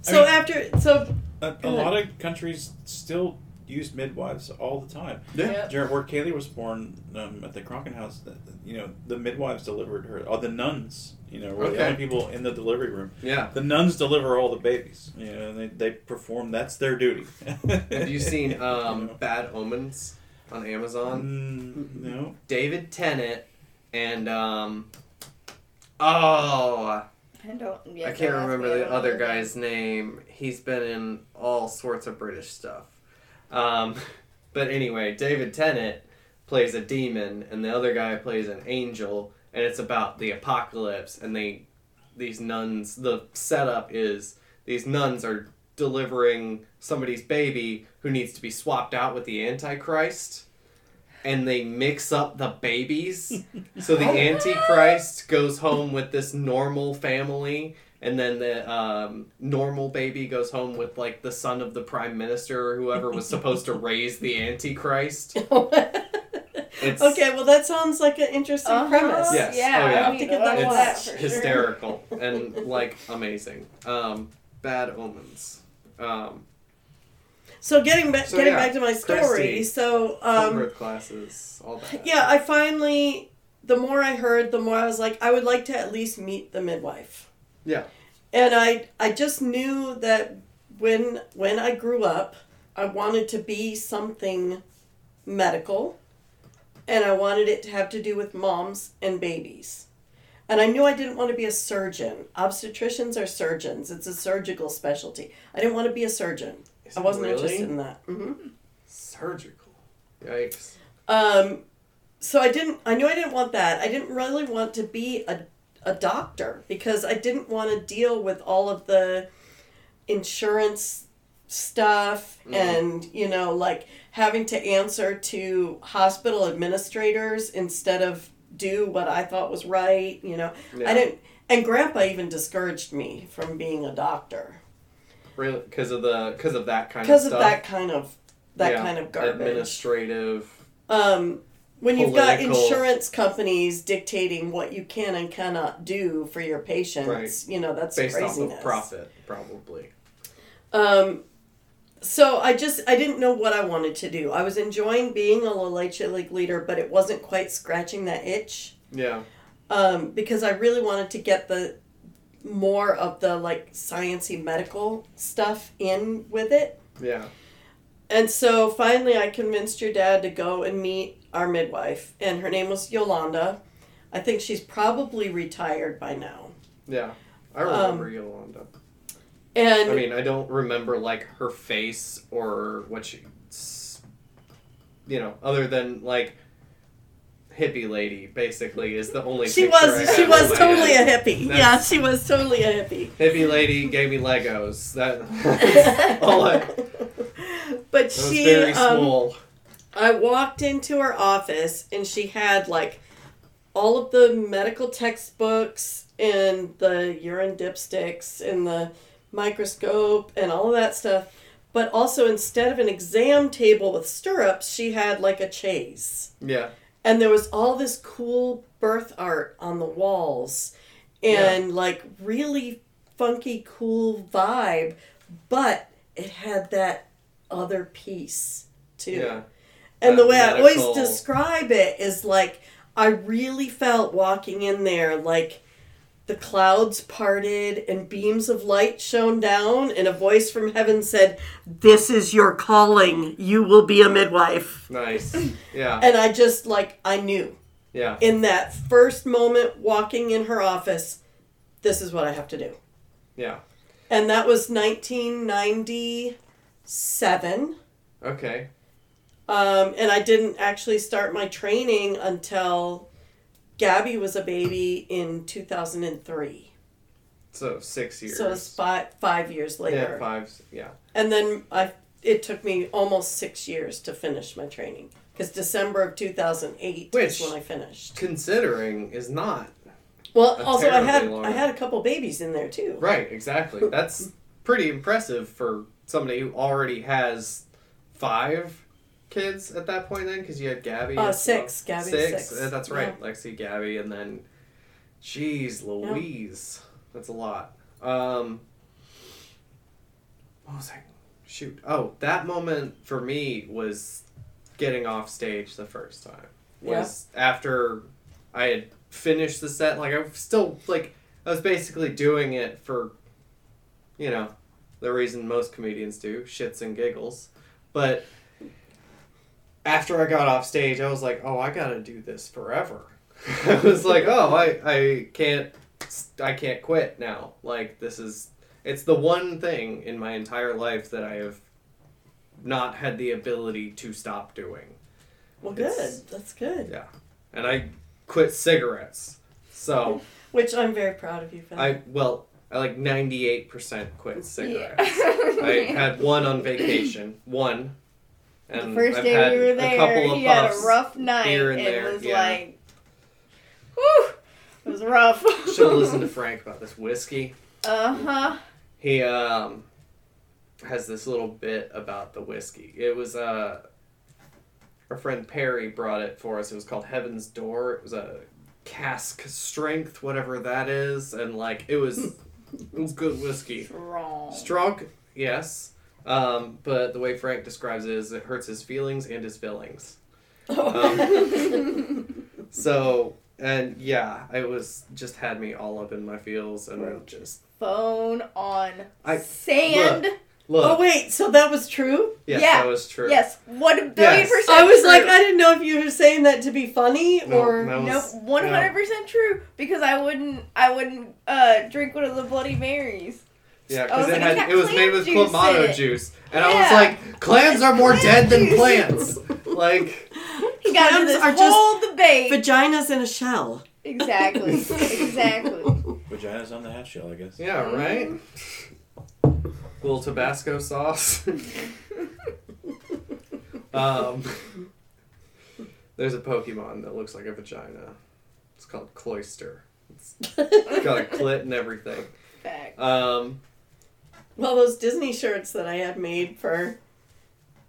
so mean- after so A, a lot of countries still use midwives all the time. yeah. During where Kaylee was born um, at the Kronken house, th- th- you know, the midwives delivered her. Or the nuns, you know, were the Okay. only people in the delivery room. Yeah. The nuns deliver all the babies. You know, and they, they perform. That's their duty. Have you seen You um, know? Bad Omens on Amazon? Mm, no. David Tennant and um, oh, I don't. Yeah, I can't remember the other guy's name. He's been in all sorts of British stuff. Um, but anyway, David Tennant plays a demon, and the other guy plays an angel, and it's about the apocalypse. And they, these nuns, the setup is these nuns are delivering somebody's baby who needs to be swapped out with the Antichrist. And they mix up the babies. So the Antichrist goes home with this normal family, and then the um, normal baby goes home with like the son of the prime minister or whoever was supposed to raise the Antichrist. It's okay, well that sounds like an interesting Uh-huh. premise. Yes. Yeah, Oh, yeah. I Have need to to get that watch one. that it's sure. hysterical and like amazing. Um, bad omens. Um, So getting back So, getting yeah, back to my story. Christy, So um, birth classes, all that. yeah, I finally the more I heard, the more I was like, I would like to at least meet the midwife. Yeah. And I I just knew that when when I grew up, I wanted to be something medical and I wanted it to have to do with moms and babies. And I knew I didn't want to be a surgeon. Obstetricians are surgeons. It's a surgical specialty. I didn't want to be a surgeon. Is I wasn't really? interested in that. hmm Surgical. Yikes. Um, so I didn't. I knew I didn't want that. I didn't really want to be a a doctor because I didn't want to deal with all of the insurance stuff Mhm. and you know like having to answer to hospital administrators instead of do what I thought was right. You know, Yeah. I didn't. And Grandpa even discouraged me from being a doctor Really, because of the because of that kind of because of that kind of that Yeah, kind of garbage. Administrative. um, when you've got insurance companies dictating what you can and cannot do for your patients, Right. you know that's based craziness. off of profit, probably. Um, so I just I didn't know what I wanted to do. I was enjoying being a Leche League leader, but it wasn't quite scratching that itch Yeah. um, because I really wanted to get the more of the like sciency medical stuff in with it. Yeah. And so finally, I convinced your dad to go and meet our midwife, and her name was Yolanda. I think she's probably retired by now. Yeah. I um, remember Yolanda. And I mean, I don't remember like her face or what she, you know, other than like hippie lady. Basically, is the only. she was she was totally head. a hippie. Yeah, she was totally a hippie. hippie lady gave me Legos. That, that's all I. but That she very um. I walked into her office and she had like all of the medical textbooks and the urine dipsticks and the microscope and all of that stuff. But also, instead of an exam table with stirrups, she had like a chaise. Yeah. And there was all this cool birth art on the walls and like really funky, cool vibe. But it had that other piece too. Yeah. And That the way I always describe it is like I really felt walking in there like the clouds parted and beams of light shone down and a voice from heaven said, "This is your calling. You will be a midwife." Nice. Yeah. And I just like I knew Yeah. in that first moment walking in her office, this is what I have to do. Yeah. And that was 1997. Okay. Um, and I didn't actually start my training until Gabby was a baby in 2003. So six years. So it's five, five years later. Yeah, five. Yeah. And then I, it took me almost six years to finish my training. Because December of 2008 Which- is when I finished. Considering is not Well, also I had I had a couple babies in there too. right. Exactly. That's pretty impressive for somebody who already has five kids at that point. Then, because you had Gabby. Uh, well. six. Gabby Six. six. Uh, That's right. Lexi, Gabby, and then, jeez, Yeah. Louise. That's a lot. Um, what was I? Shoot. Oh, that moment for me was getting off stage the first time. Was after I had finished the set. Like I was still like I was basically doing it for, you know, the reason most comedians do shits and giggles, but after I got off stage, I was like, oh, I gotta do this forever. I was like, oh, I, I can't, I can't quit now. Like this is, it's the one thing in my entire life that I have not had the ability to stop doing, Well, good. It's- That's good. Yeah. and I quit cigarettes. So Which I'm very proud of you for. I well, I like ninety eight percent quit cigarettes. Yeah. I had one on vacation, one. And the first I've day had we were there, a couple of he had a rough night. here and it there, was yeah. like, whew, it was rough. Should have listened to Frank about this whiskey. Uh huh. He um has this little bit about the whiskey. It was uh our friend Perry brought it for us. It was called Heaven's Door. It was a cask strength, whatever that is, and like it was it was good whiskey. Strong. Strong, yes. Um, but the way Frank describes it is it hurts his feelings and his fillings. Um, so and yeah, it was just had me all up in my feels and just Phone on I- sand. look. Oh wait, so that was true? yes, yeah. that was true. Yes, one billion Yes. percent. I was true. like, I didn't know if you were saying that to be funny No, or. no, one hundred percent true. Because I wouldn't, I wouldn't uh, drink one of the Bloody Marys. Yeah, because it like, had it's got it was made with juice clamato it. juice, and I was like, clams are more Clam dead than plants. like, He got into Clams this are just debate. Vaginas in a shell. exactly, exactly. Vagina's on the half shell, I guess. yeah, right. Little Tabasco sauce. um, there's a Pokemon that looks like a vagina. It's called Cloyster. It's got a clit and everything. Fact. Um, Well, those Disney shirts that I had made for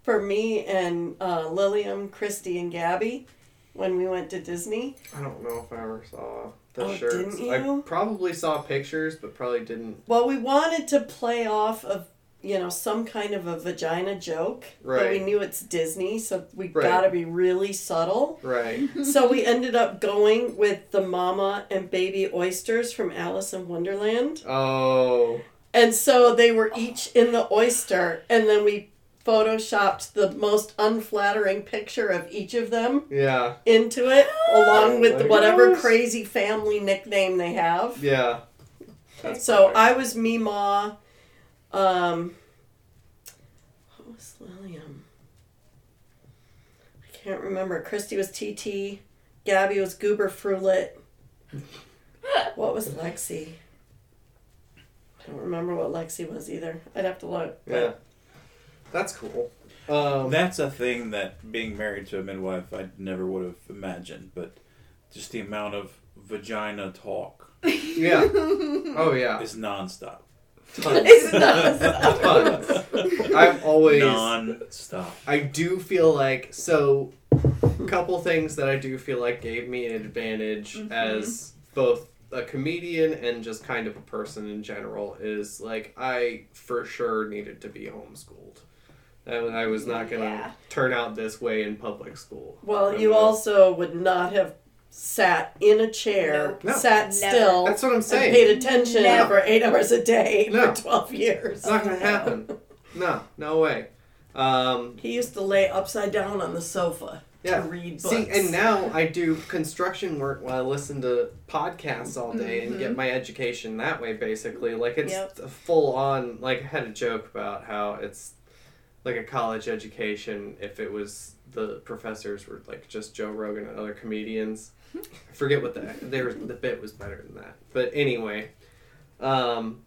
for me and uh, Lillian, Christy, and Gabby when we went to Disney. I don't know if I ever saw the Oh, shirts. didn't you? I probably saw pictures, but probably didn't. Well, we wanted to play off of you know some kind of a vagina joke, right. but we knew it's Disney, so we Right. got to be really subtle. Right. so we ended up going with the mama and baby oysters from Alice in Wonderland. Oh. And so they were each in the oyster, and then we photoshopped the most unflattering picture of each of them Yeah. into it, along with my whatever gosh. crazy family nickname they have. Yeah. That's So perfect. I was Meemaw. Um, what was Lillian? I can't remember. Christy was TT. Gabby was Goober Frulet. What was Lexi? I don't remember what Lexi was either. I'd have to look. Yeah. That's cool. Um, That's a thing that being married to a midwife I never would have imagined, but just the amount of vagina talk yeah. Oh yeah. is nonstop. Tons. It's not. Tons. I've always. Non-stop. I do feel like so. Couple things that I do feel like gave me an advantage Mhm. as both a comedian and just kind of a person in general is like I for sure needed to be homeschooled. I, I was not gonna Yeah. turn out this way in public school. Well, you also would not have sat in a chair, No. sat Never. still, That's what I'm and saying. paid attention Never. for eight hours a day No. for 12 years. It's not gonna happen. No, no way. Um, He used to lay upside down on the sofa Yeah. to read books. See, and now I do construction work while I listen to podcasts all day and get my education that way. Basically, like it's Yep. full on. Like I had a joke about how it's like a college education if it was the professors were like just Joe Rogan and other comedians. I forget what the there was, the bit was better than that, but anyway, um,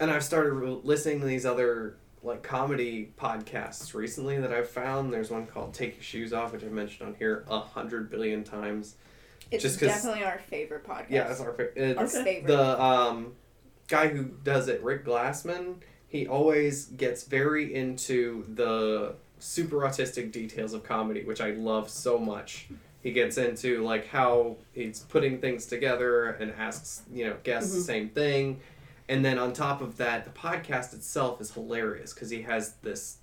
and I've started re- listening to these other like comedy podcasts recently that I've found. There's one called "Take Your Shoes Off," which I've mentioned on here a hundred billion times. It's Just 'cause- definitely our favorite podcast. Yeah, it's our fa- it's Our favorite. the um, guy who does it, Rick Glassman. He always gets very into the super autistic details of comedy, which I love so much. He gets into like how he's putting things together and asks you know guests the Mhm. same thing, and then on top of that, the podcast itself is hilarious because he has this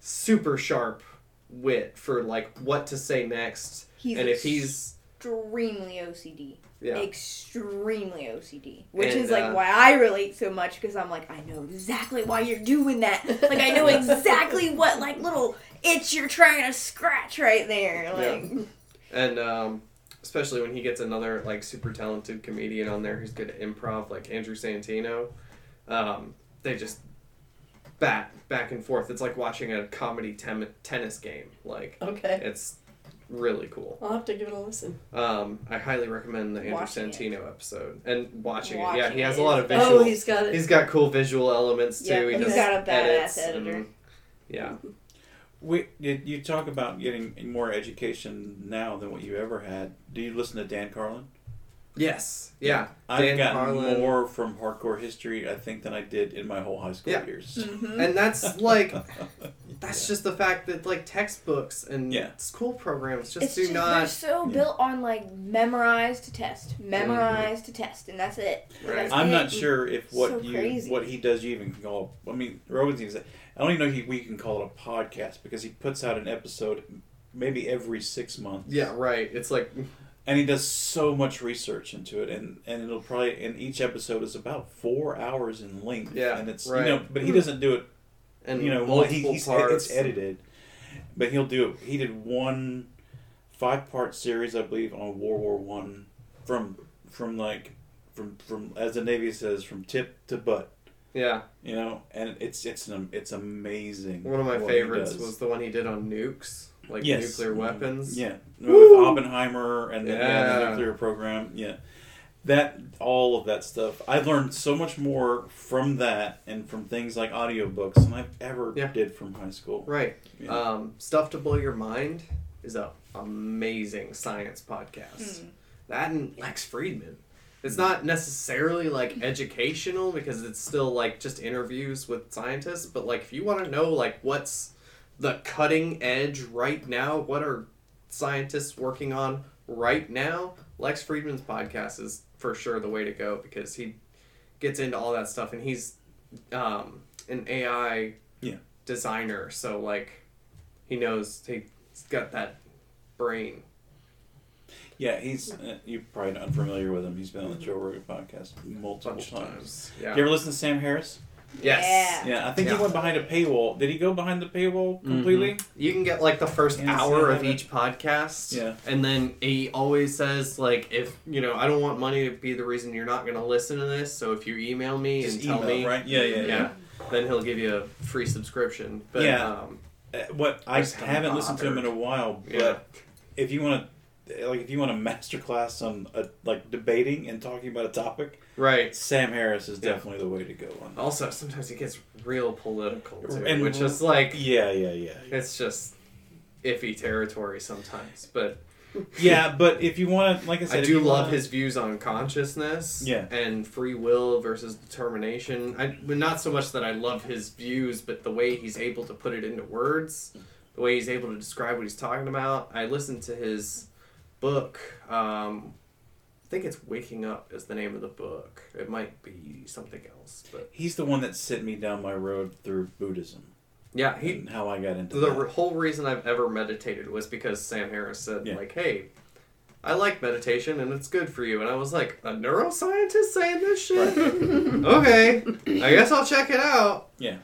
super sharp wit for like what to say next, he's and if he's extremely OCD. Yeah. Extremely OCD, which And, is like uh, why I relate so much because I'm like I know exactly why you're doing that. Like I know exactly what like little itch you're trying to scratch right there. Like And um, especially when he gets another like super talented comedian on there who's good at improv, like Andrew Santino, um, they just bat back and forth. It's like watching a comedy tem- tennis game. Like okay. it's really cool. I'll have to give it a listen. Um, I highly recommend the Andrew Watching it. Santino episode and watching, it. Yeah, he has it a lot of visual. Oh, he's got it. he's got cool visual elements too. Yeah, he he's does got a badass edits editor. and- yeah. We, you, you talk about getting more education now than what you ever had. Do you listen to Dan Carlin? Yes. Yeah. I've Dan gotten Carlin. more from hardcore history, I think, than I did in my whole high school Yeah. years. mhm. And that's like That's just the fact that like textbooks and Yeah. school programs just it's do just they're so Yeah. built on like memorize to test, memorize to test, and that's it. Right. That's I'm it. not sure if what So you crazy. what he does you even can call. I mean, Rogan's even said. I don't even know if we can call it a podcast because he puts out an episode maybe every six months. Yeah, right. It's like and he does so much research into it, and and it'll probably and each episode is about four hours in length. Yeah, and it's right. you know, but he hmm. doesn't do it. And you know, multiple he, he's parts. it's edited, but he'll do it. He did one five part series, I believe, on World War One, from from like from from as the Navy says, from tip to butt. Yeah, You know, and it's it's an, it's amazing. one of my favorites was the one he did on nukes, like Yes. nuclear weapons. Yeah, Woo! with Oppenheimer and the, and the nuclear program. Yeah, that all of that stuff. I learned so much more from that and from things like audiobooks than I ever Yeah. did from high school. Right. Yeah. Um, Stuff to Blow Your Mind is a amazing science podcast. Hmm. That and Lex Fridman. It's not necessarily like educational because it's still like just interviews with scientists, but like if you want to know like what's the cutting edge right now, what are scientists working on right now, Lex Fridman's podcast is for sure the way to go because he gets into all that stuff and he's um, an AI Yeah. designer, so like he knows he's got that brain. Yeah, he's uh, you're probably not unfamiliar with him. He's been on the Joe Rogan podcast multiple times. times. Yeah. You ever listen to Sam Harris? Yes. Yeah, I think Yeah. he went behind a paywall. Did he go behind the paywall Mm-hmm. completely? You can get like the first Yeah, hour of haven't- each podcast. Yeah. And then he always says like if you know, I don't want money to be the reason you're not gonna listen to this, so if you email me Just and tell email, me right? Yeah, yeah, yeah, yeah. then he'll give you a free subscription. But Yeah. um Uh, what I just haven't haven't listened to him in a bothered. while, but Yeah. if you want to, like, if you want a master class on uh, like debating and talking about a topic, Right. Sam Harris is Yeah. definitely the way to go on. that. Also sometimes he gets real political too. And- which is like Yeah, yeah, yeah, it's just iffy territory sometimes. But yeah. But if you want to, like I said, I do love wanna- his views on consciousness Yeah. and free will versus determination. I but not so much that I love his views, but the way he's able to put it into words, the way he's able to describe what he's talking about. I listened to his book. Um, I think it's "Waking Up" is the name of the book. It might be something else, but He's the one that sent me down my road through Buddhism yeah, he and how I got into the that. whole reason I've ever meditated was because Sam Harris said Yeah. like, "Hey, I like meditation and it's good for you," and I was like, "A neuroscientist saying this shit? okay, I guess I'll check it out." yeah,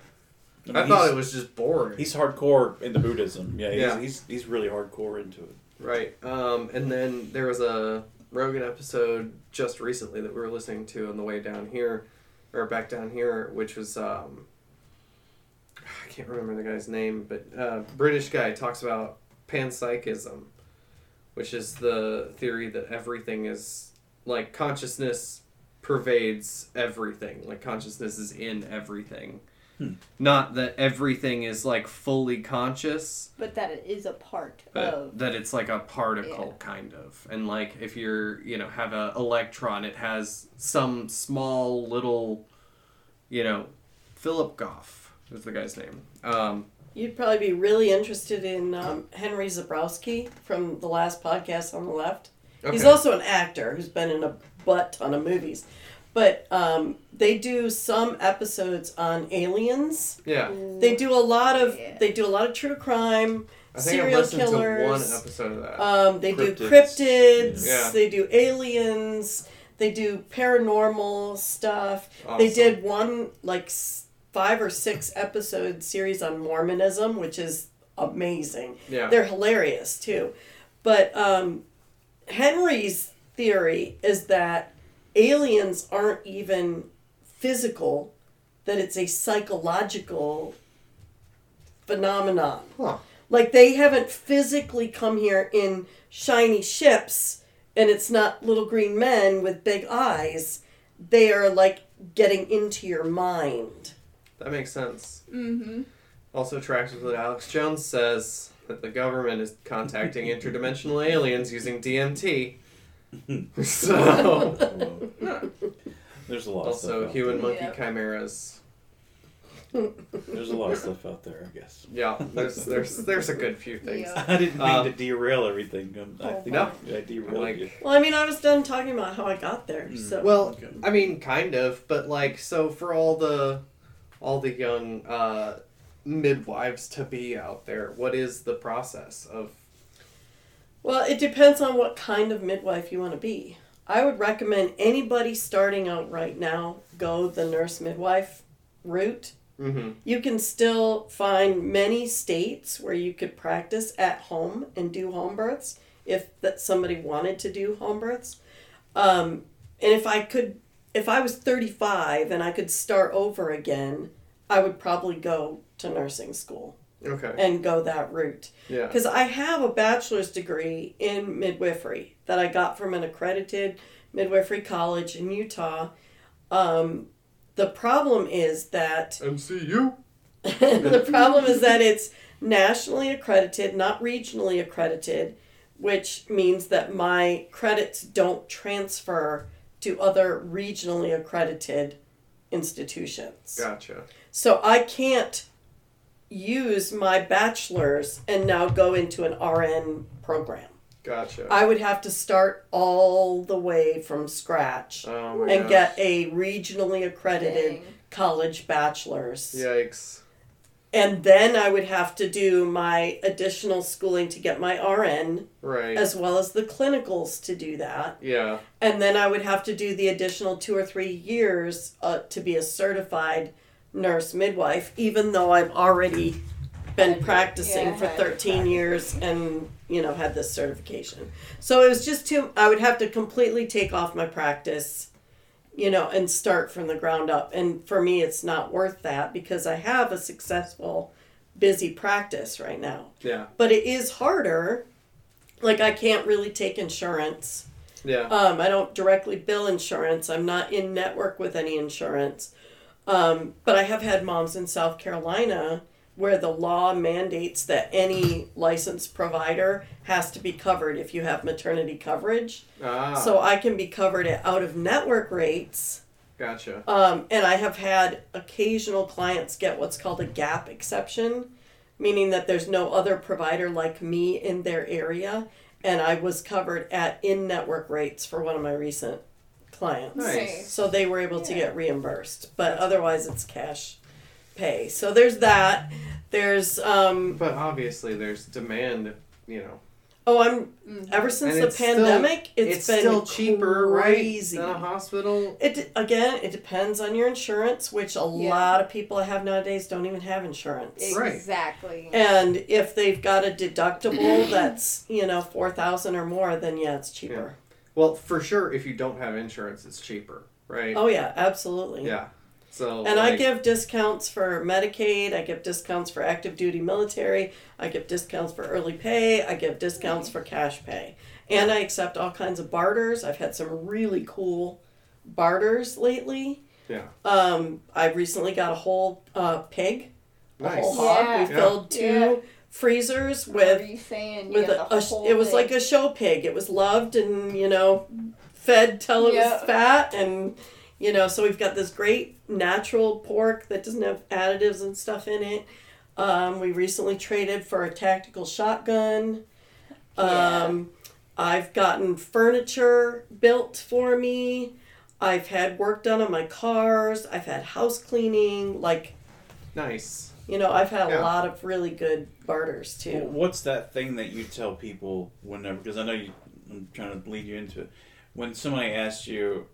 I thought it was just boring. He's hardcore into Buddhism. Yeah, he's, Yeah. he's he's really hardcore into it. Right. Um, and then there was a Rogan episode just recently that we were listening to on the way down here, or back down here, which was um, I can't remember the guy's name, but uh, British guy talks about panpsychism, which is the theory that everything is like consciousness pervades everything. Like consciousness is in everything. Hmm. Not that everything is like fully conscious, But that it is a part but of. that it's like a particle Yeah. kind of and like if you're you know have a electron it has some small little you know philip goff is the guy's name um You'd probably be really interested in um, Henry Zebrowski from the last podcast on the left. He's also an actor who's been in a butt ton of movies. But um, they do some episodes on aliens. yeah They do a lot of Yeah. they do a lot of true crime, i think i've serial listened to one killers. episode of that Um, they do Cryptids. cryptids. Yeah. They do aliens. They do paranormal stuff. They did one like five or six episode series on Mormonism, which is amazing. yeah They're hilarious too. But um, Henry's theory is that aliens aren't even physical, that it's a psychological phenomenon. Huh. Like they haven't physically come here in shiny ships and it's not little green men with big eyes. They are like getting into your mind. that makes sense Mm-hmm. also tracks with what alex jones says that the government is contacting interdimensional aliens using dmt so There's a lot. of also stuff out human monkey Yeah. chimeras there. There's a lot of stuff out there, I guess. Yeah, there's there's there's a good few things. Yeah. I didn't mean Um, to derail everything. Um, I Oh, think No. I derailed Like- you. Well, I mean, I was done talking about how I got there. Mm. So Well, Okay. I mean, kind of, but like, so for all the all the young uh, midwives to be out there, what is the process of Well, it depends on what kind of midwife you want to be. I would recommend anybody starting out right now go the nurse midwife route. Mm-hmm. You can still find many states where you could practice at home and do home births if that somebody wanted to do home births. Um, and if I could, if I was 35 and I could start over again, I would probably go to nursing school Okay. and go that route. Yeah. Because I have a bachelor's degree in midwifery that I got from an accredited midwifery college in Utah. Um, the problem is that MCU. the problem is that it's nationally accredited, not regionally accredited, which means that my credits don't transfer to other regionally accredited institutions. Gotcha. So I can't use my bachelor's and now go into an RN program. Gotcha. I would have to start all the way from scratch oh and gosh. get a regionally accredited Dang. college bachelor's. Yikes. And then I would have to do my additional schooling to get my RN, Right. as well as the clinicals to do that. yeah. And then I would have to do the additional two or three years uh, to be a certified nurse midwife, even though I've already been practicing Yeah, for 13 years and, you know, had this certification. So it was just too, I would have to completely take off my practice, you know, and start from the ground up. And for me, it's not worth that because I have a successful, busy practice right now. Yeah. But it is harder. Like, I can't really take insurance. Yeah. Um, I don't directly bill insurance. I'm not in network with any insurance. Um, but I have had moms in South Carolina where the law mandates that any licensed provider has to be covered if you have maternity coverage. ah. So I can be covered at out of network rates. gotcha. Um, and I have had occasional clients get what's called a gap exception, meaning that there's no other provider like me in their area. And I was covered at in network rates for one of my recent clients. Nice. So they were able to get reimbursed, but otherwise it's cash pay. So there's that. There's um But obviously, there's demand. You know. oh I'm Mhm. ever since And the it's still- pandemic it's, It's, been still cheaper, crazy. right? Than a hospital. It again, it depends on your insurance, which a Yeah. lot of people I have nowadays don't even have insurance. Right. Exactly. And if they've got a deductible that's you know four thousand or more, then yeah, it's cheaper. Well, for sure, if you don't have insurance, it's cheaper, right? Oh yeah, absolutely. Yeah. So. And I give discounts for Medicaid. I give discounts for active duty military. I give discounts for early pay. I give discounts for cash pay. And I accept all kinds of barters. I've had some really cool barters lately. Yeah. Um, I recently got a whole uh, pig, a whole hog. Yeah. We Yeah. filled two Yeah. Freezers What are with you saying? with yeah, a, the a whole it was thing. like a show pig. It was loved and you know fed till it Yeah. was fat and you know so we've got this great natural pork that doesn't have additives and stuff in it. Um, we recently traded for a tactical shotgun. Yeah. Um, I've gotten furniture built for me. I've had work done on my cars. I've had house cleaning. Like Nice. You know, I've had Yeah. a lot of really good barters Well, too. What's that thing that you tell people whenever? Because I know you, I'm trying to lead you into it. When somebody asks you,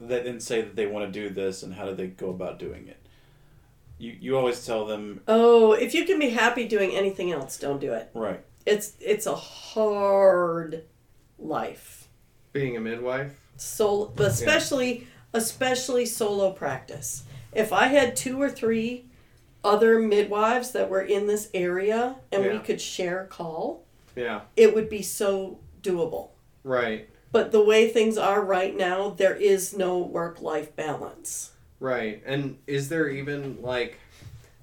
that then say that they want to do this, and how do they go about doing it? You you always tell them Oh, if you can be happy doing anything else, don't do it. right. It's it's a hard life. Being a midwife. So especially especially solo practice. If I had two or three other midwives that were in this area and we could share a call, Yeah. it would be so doable. Right. But the way things are right now, there is no work life balance. Right. And is there even like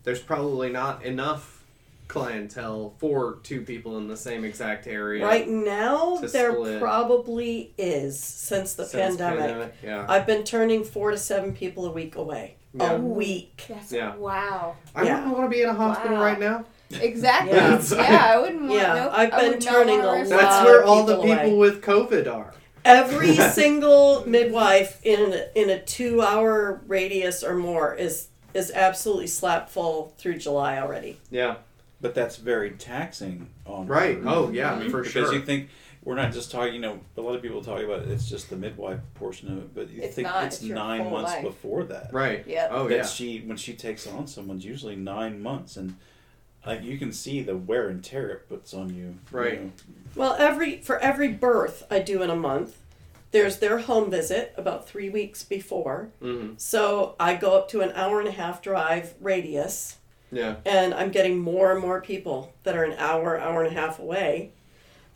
there's probably not enough clientele for two people in the same exact area. Right now, there split. probably is since the since pandemic. Yeah. I've been turning four to seven people a week away. Yeah. A week. That's Yeah. wow. I Yeah. wouldn't want to be in a hospital Wow. right now. Exactly. Yeah. Yeah, I wouldn't want. Yeah, nope, I've been turning wanna a lot That's where all the people people away. with COVID are. Every single midwife in a, in a two hour radius or more is is absolutely slap full through July already. Yeah. but that's very taxing on Right. her. Oh yeah, Mhm. for because sure. you think we're not just talking. You know, a lot of people talk about it's just the midwife portion of it, but you It's think not, it's it's your nine whole months life. before that. right. Yep. Oh that yeah. she when she takes on someone's usually nine months, and like you can see the wear and tear it puts on you. you Right. know. Well, every for every birth I do in a month, there's their home visit about three weeks before. hmm So I go up to an hour and a half drive radius, Yeah. and I'm getting more and more people that are an hour, hour and a half away.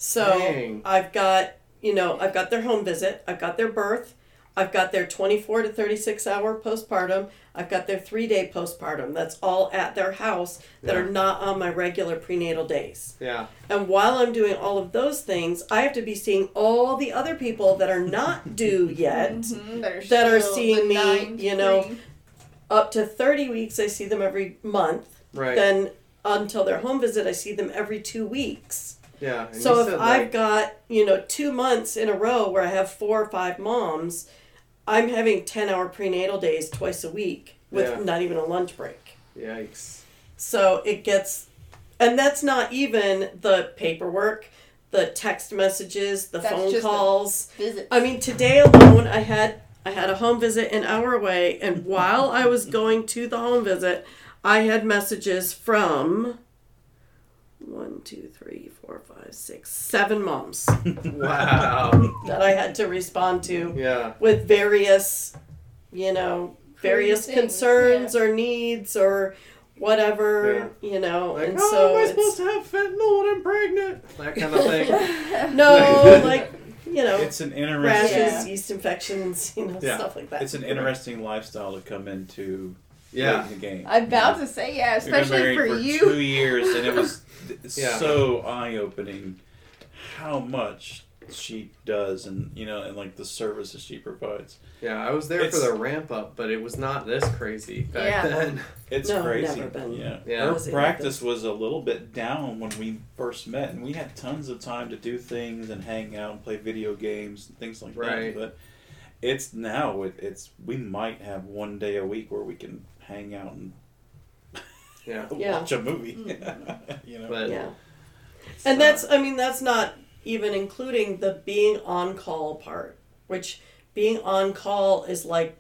So Dang. I've got, you know, I've got their home visit, I've got their birth, I've got their 24 to 36 hour postpartum, I've got their three day postpartum. That's all at their house that Yeah. are not on my regular prenatal days. Yeah. And while I'm doing all of those things, I have to be seeing all the other people that are not due yet. Mhm, that are, that are still seeing me, nine you know, free. Up to 30 weeks, I see them every month. Right. Then until their home visit, I see them every two weeks. Yeah. So if said, I've like- got, you know, two months in a row where I have four or five moms, I'm having 10 hour prenatal days twice a week with Yeah. not even a lunch break. Yikes. So it gets, and that's not even the paperwork, the text messages, the That's phone just the- calls. Visits. I mean, today alone, I had I had a home visit an hour away, and while I was going to the home visit, I had messages from one, two, three, four, five, six, seven moms Wow. that I had to respond to yeah. with various, you know, various things, concerns or needs or whatever, you know, Like, and oh, so am I it's- supposed to have fentanyl when I'm pregnant? That kind of thing. no, like you know, It's an rashes. Yeah. yeast infections, you know, Yeah. stuff like that. It's an interesting lifestyle to come into yeah. late in the game. I'm about to say yeah, We've been especially married for for you. two years, and it was Yeah. so eye opening how much she does, and you know, and like the services she provides. Yeah, I was there for the ramp up, but it was not this crazy back Yeah. then. It's No, crazy. never been. Yeah. Yeah. Her practice was a little bit down when we first met, and we had tons of time to do things and hang out and play video games and things like Right. that. But it's now it, it's we might have one day a week where we can hang out and Yeah. Yeah. watch a movie. Mm-hmm. you know. But Yeah. And that's, I mean, that's not even including the being on call part, which being on call is like,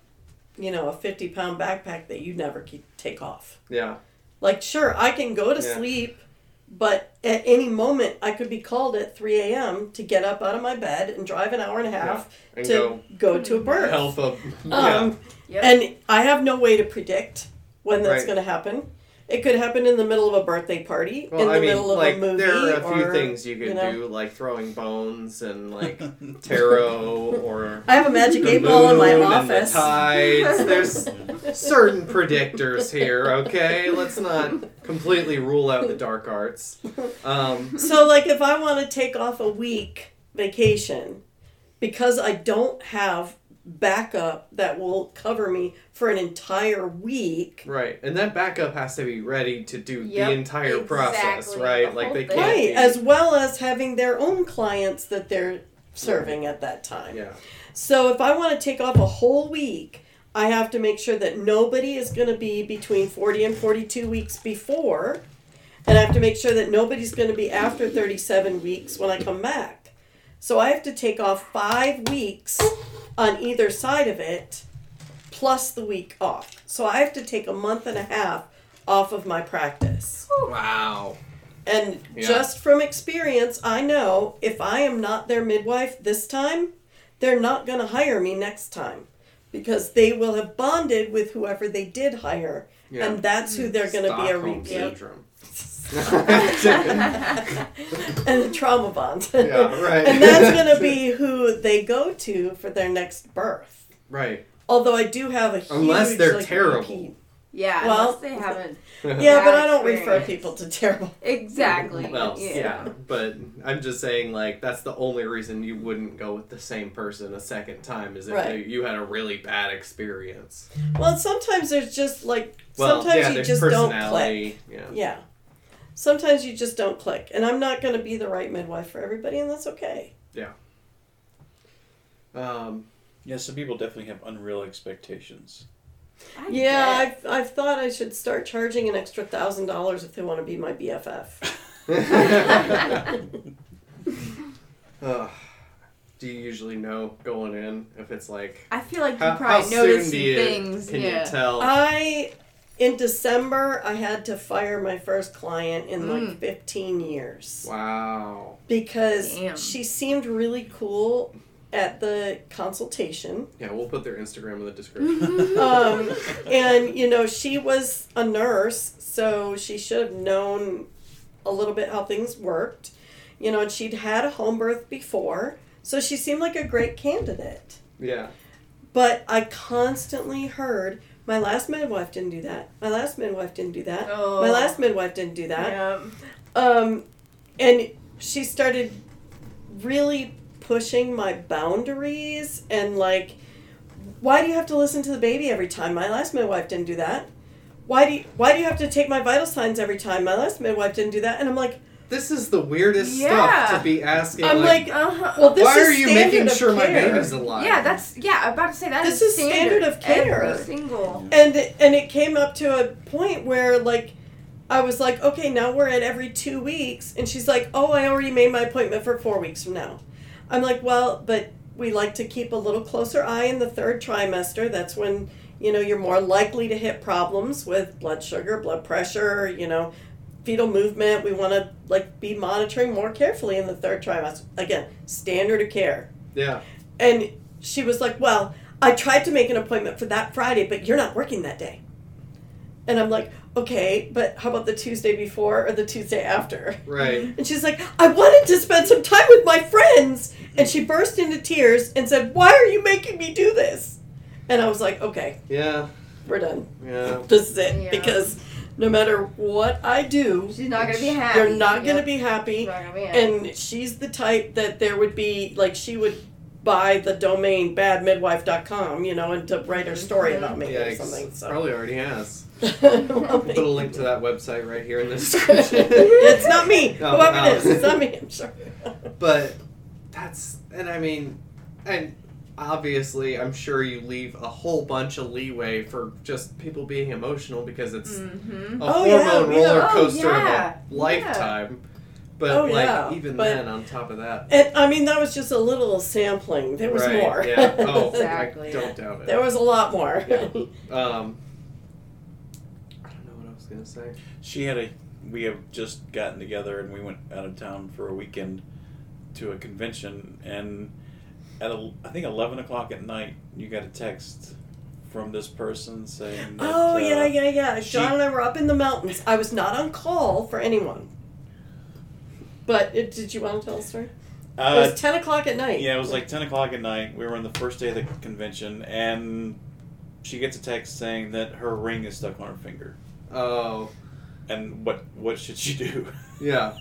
you know, a 50 pound backpack that you never keep, take off. yeah. Like, sure, I can go to Yeah. sleep, but at any moment I could be called at 3 a.m. to get up out of my bed and drive an hour and a half And to go go, to a birth. help a yeah. Um, Yep. And I have no way to predict when that's Right. going to happen. It could happen in the middle of a birthday party, Well, in the I mean, middle of like a movie. there are a few or, things you could know. do, like throwing bones and like tarot or I have a magic eight ball in my moon and the office. tides. There's certain predictors here. Okay, let's not completely rule out the dark arts. Um, So, like, if I want to take off a week vacation because I don't have backup that will cover me for an entire week, right, and that backup has to be ready to do Yep, the entire process, right? the Like they can't right, be- as well as having their own clients that they're serving at that time. yeah, So, if I want to take off a whole week, I have to make sure that nobody is going to be between 40 and 42 weeks before. And I have to make sure that nobody's going to be after 37 weeks when I come back. So I have to take off five weeks on either side of it, plus the week off. So I have to take a month and a half off of my practice. wow, And Yeah. just from experience, I know if I am not their midwife this time, they're not going to hire me next time because they will have bonded with whoever they did hire. yeah. And that's who they're going to be a repeat. syndrome. and the trauma bond. Yeah, right. and that's going to be who they go to for their next birth. right. Although I do have a huge Unless they're like, terrible. repeat. yeah, Well- unless they haven't Yeah, but I don't experience. refer people to terrible. exactly. Well, yeah. yeah. but I'm just saying, like, that's the only reason you wouldn't go with the same person a second time is if Right. they, you had a really bad experience. Well, sometimes there's just like Well, sometimes yeah, you there's just don't click. personality. Yeah. Yeah. Sometimes you just don't click. And I'm not going to be the right midwife for everybody, and that's okay. Yeah. Um, Yeah, some people definitely have unreal expectations. I Yeah. I've, I've thought I should start charging an extra thousand dollars if they want to be my BFF. Ugh. do you usually know going in if it's like I feel like you how, how probably soon notice do you things. can yeah. you tell? I in December I had to fire my first client in Mm. like 15 years wow. because Damn. she seemed really cool at the consultation. Yeah, we'll put their Instagram in the description. Um, and you know, she was a nurse, so she should have known a little bit how things worked. You know, and she'd had a home birth before, so she seemed like a great candidate. yeah. But I constantly heard, my last midwife didn't do that. My last midwife didn't do that. Oh. My last midwife didn't do that. Yeah. Um, and she started really pushing my boundaries and like, why do you have to listen to the baby every time? My last midwife didn't do that. Why do you, why do you have to take my vital signs every time? My last midwife didn't do that. And I'm like, This is the weirdest Yeah. stuff to be asking. I'm like, Uh-huh. well, this why is are you making of sure my baby's alive? yeah, that's yeah. I'm about to say that This is is standard of care. Every single. and and it came up to a point where like I was like, okay, now we're at every two weeks, and she's like, oh, I already made my appointment for four weeks from now. I'm like, well, but we like to keep a little closer eye in the third trimester. That's when you know you're more likely to hit problems with blood sugar, blood pressure, you know, fetal movement. We want to like be monitoring more carefully in the third trimester. Again, standard of care. Yeah. And she was like, Well, I tried to make an appointment for that Friday, but you're not working that day. And I'm like, Okay, but how about the Tuesday before or the Tuesday after? Right. And she's like, I wanted to spend some time with my friends. And she burst into tears and said, Why are you making me do this? And I was like, Okay, Yeah. we're done. Yeah. This is it. Yeah. Because no matter what I do, She's not gonna be happy. you're not going to Yep. be happy. She's not gonna be happy. And she's the type that there would be like she would buy the domain badmidwife.com, you know, and to write her story mm-hmm. about me or something. So Probably already has. Well, We'll put a link to that website right here in the description. it's not me. No, Whoever no. it is, it's not me. I'm sure. but that's and I mean and obviously I'm sure you leave a whole bunch of leeway for just people being emotional because it's Mm-hmm. a Oh, yeah, hormone yeah. roller Oh, coaster yeah. of a lifetime. But Oh, like yeah, even but- then on top of that. And I mean, that was just a little sampling. There was right, more. Yeah. Oh, Exactly. I don't doubt it. there was a lot more. Yeah. Um I don't know what I was gonna say. She had a. We have just gotten together and we went out of town for a weekend to a convention and at a, I think eleven o'clock at night you got a text from this person saying. That, oh uh, yeah, yeah, yeah. she- John and I were up in the mountains. I was not on call for anyone. But it, did you want to tell the story? it Uh, was ten o'clock at night. yeah, it was like ten o'clock at night. We were on the first day of the convention and she gets a text saying that her ring is stuck on her finger Oh and what what should she do? yeah.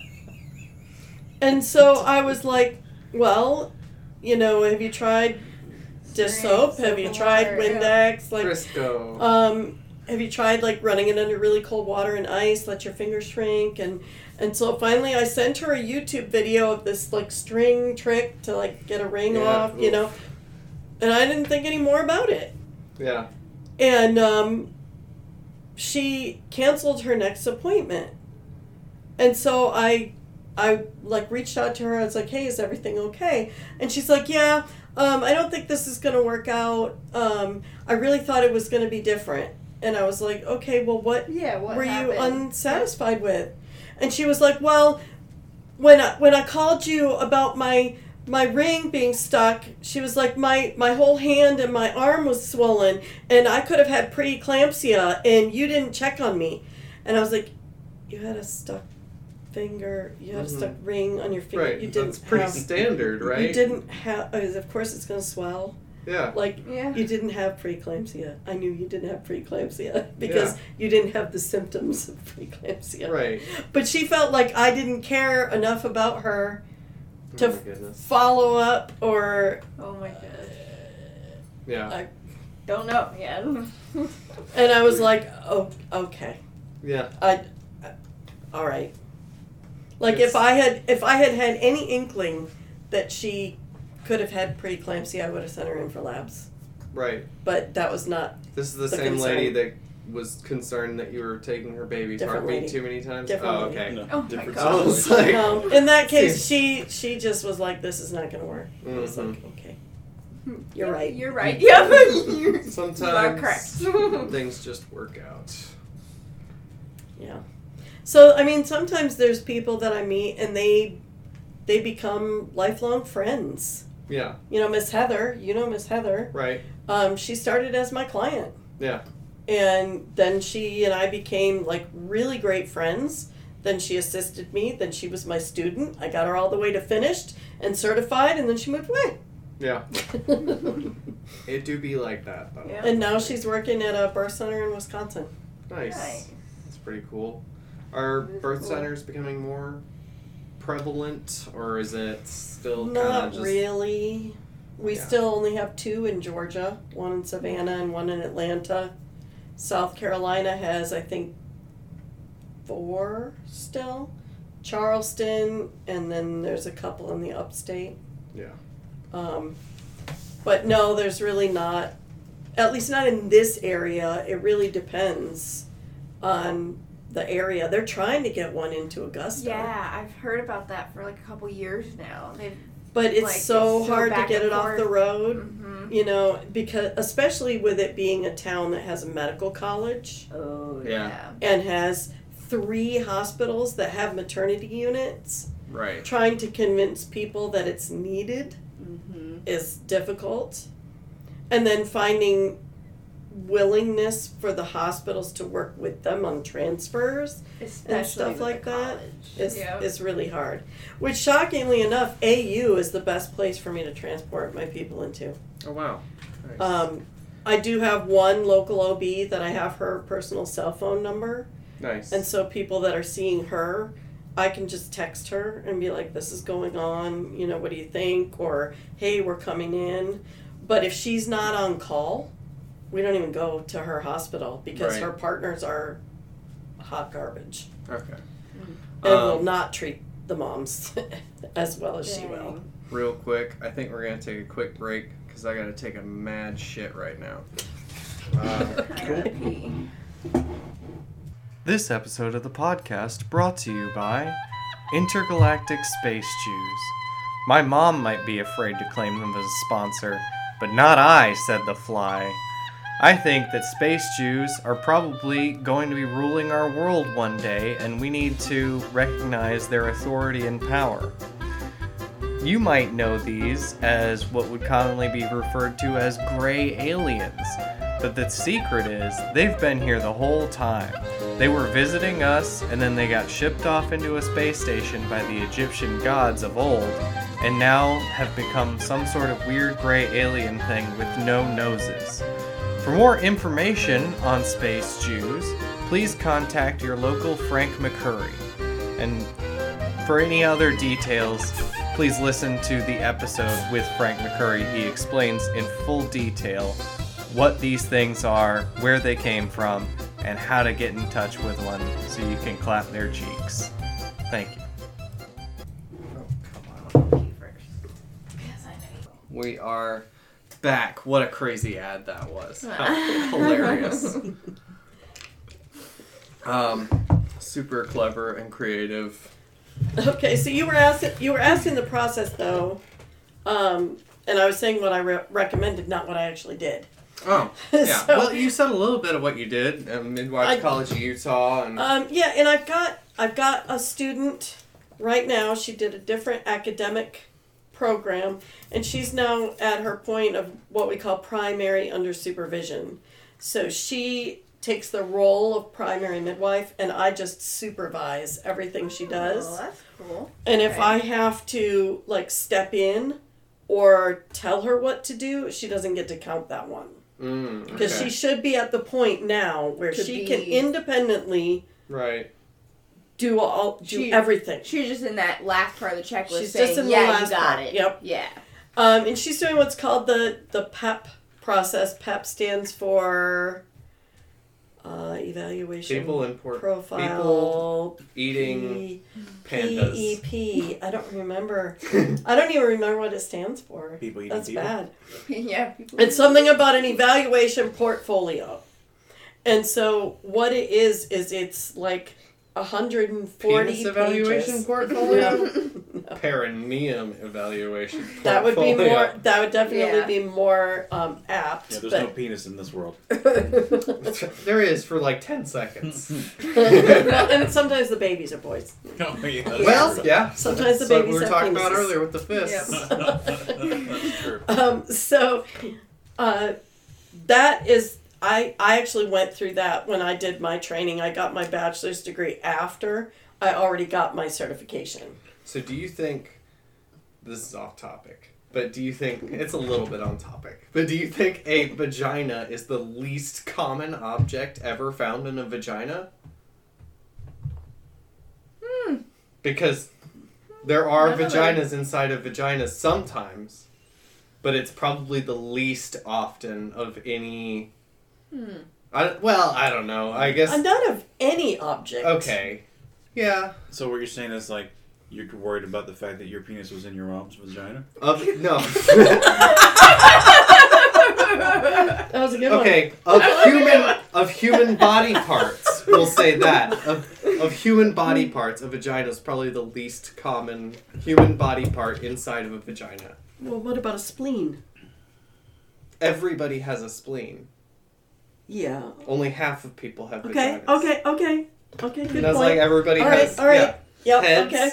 And so I was like, well, you know, have you tried dish Strength, soap? Have you tried water, yeah. Windex? Like, Frisco. um, have you tried like running it under really cold water and ice? Let your fingers shrink and and so finally I sent her a YouTube video of this like string trick to like get a ring Yeah, off, you oof. know. And I didn't think any more about it. yeah. And um, she canceled her next appointment. And so I I like reached out to her. I was like, "Hey, is everything okay?" And she's like, "Yeah, um, I don't think this is going to work out. Um, I really thought it was going to be different." And I was like, "Okay, well, what Yeah. What were happened? you unsatisfied with?" And she was like, "Well, when I, when I called you about my my ring being stuck, she was like, my my whole hand and my arm was swollen, and I could have had preeclampsia, and you didn't check on me." And I was like, "You had a stuck finger. You had Mhm. a stuck ring on your finger. Right. You didn't That's pretty have." standard, right? You didn't have. Of course, it's gonna swell. Yeah. Like Yeah. you didn't have preeclampsia. I knew you didn't have preeclampsia because you didn't have the symptoms of preeclampsia. Right. But she felt like I didn't care enough about her Oh To my goodness. follow up or Oh my god. Yeah. I- Don't know. Yeah. and I was like, "Oh, okay. Yeah. I, I all right." Like It's- if I had if I had had any inkling that she could have had preeclampsia, I would have sent her in for labs. Right. but that was not This is the, The same concern. lady that was concerned that you were taking her baby's Different heartbeat lady. too many times. Different oh, lady. okay. No, Oh my God. I like, um, in that case she she just was like this is not going to work I was like Mhm. okay you're right You're right. Yeah. You're, you are sometimes correct. things just work out. Yeah. So I mean, sometimes there's people that I meet and they they become lifelong friends. Yeah. You know, Miss Heather. You know Miss Heather. Right. Um, she started as my client. Yeah. And then she and I became like really great friends. Then she assisted me. Then she was my student. I got her all the way to finished and certified, and then she moved away. Yeah. It do be like that though. Yeah. and now she's working at a birth center in Wisconsin. Nice. Nice. That's pretty cool. Are birth centers becoming more prevalent, or is it still Not just? really. We Yeah. still only have two in Georgia, one in Savannah and one in Atlanta. South Carolina has, I think, four still. Charleston, and then there's a couple in the upstate. Yeah. Um, but no, there's really not, at least not in this area. It really depends on the area. They're trying to get one into Augusta. Yeah, I've heard about that for like a couple years now. They've. But it's Like, so it's so hard to get and it off the road. hmm you know because especially with it being a town that has a medical college Oh Yeah. yeah. and has three hospitals that have maternity units Right. trying to convince people that it's needed Mm-hmm. is difficult and then finding willingness for the hospitals to work with them on transfers Especially stuff like the that college. is, Yep. is really hard which shockingly enough au is the best place for me to transport my people into Oh wow. Nice. Um, I do have one local OB that I have her personal cell phone number, nice. and so people that are seeing her, I can just text her and be like, "This is going on. You know, what do you think?" Or, "Hey, we're coming in." But if she's not on call, we don't even go to her hospital because Right. her partners are hot garbage okay. and Um, will not treat the moms as well as she will. Real quick, I think we're gonna take a quick break because I gotta take a mad shit right now. Uh, I. This episode of the podcast brought to you by Intergalactic Space Jews. My mom might be afraid to claim them as a sponsor, but not I, said the fly. I think that space Jews are probably going to be ruling our world one day, and we need to recognize their authority and power. You might know these as what would commonly be referred to as gray aliens, but the secret is they've been here the whole time. They were visiting us, and then they got shipped off into a space station by the Egyptian gods of old, and now have become some sort of weird gray alien thing with no noses. For more information on Space Jews, please contact your local Frank McCurry. And for any other details, please listen to the episode with Frank McCurry. He explains in full detail what these things are, where they came from, and how to get in touch with one so you can clap their cheeks. Thank you. Oh, Pee first. Yes, I know. we are back. What a crazy ad that was. How hilarious. Um, super clever and creative. Okay, so you were asking you were asking the process though, um, and I was saying what I re- recommended, not what I actually did. Oh, yeah. So- well, you said a little bit of what you did at Midwives I- College of Utah, and Um, yeah, and I've got I've got a student right now. She did a different academic program, and she's now at her point of what we call primary under supervision. So she takes the role of primary midwife, and I just supervise everything she does. Oh, that's cool. And if Okay. I have to like step in or tell her what to do, she doesn't get to count that one. mm, Because okay. she should be at the point now where To she can independently right. Do all do She- everything. She's just in that last part of the checklist She's saying, just in the "Yeah, last you got part. it." Yep. Yeah. Um, and she's doing what's called the the PEP process. PEP stands for uh, evaluation People import profile. people eating P- pandas. PEP. I don't remember. I don't even remember what it stands for. People eating That's people. bad. yeah. People It's something about an evaluation portfolio. And so what it is is it's like 140 Penis evaluation pages. portfolio. Perineum evaluation. That would be more. That would definitely Yeah. be more um, apt. Yeah, there's but no penis in this world. There is for like ten seconds. well, and sometimes the babies are boys. Oh, yeah, well, yeah. Sometimes the That's what babies we were have talking about earlier with the fists. that's true. Um, so uh, that is I I actually went through that when I did my training. I got my bachelor's degree after I already got my certification. So do you think this is off topic? But do you think it's a little bit on topic? But do you think a vagina is the least common object ever found in a vagina? Hmm. Because there are None of vaginas inside of vaginas sometimes, but it's probably the least often of any. Hmm. I, well, I don't know. I guess. Uh, none of any object. Okay. Yeah. So what you're saying is like you're worried about the fact that your penis was in your mom's vagina? Of no. That was a good one. Okay, of human of human body parts, we'll say that of of human body parts, a vagina is probably the least common human body part inside of a vagina. Well, what about a spleen? Everybody has a spleen. Yeah. Only half of people have Okay. vaginas. Okay. Okay. Okay. Good And that's point. like everybody all right. has all right. yeah, Yep. heads. Okay.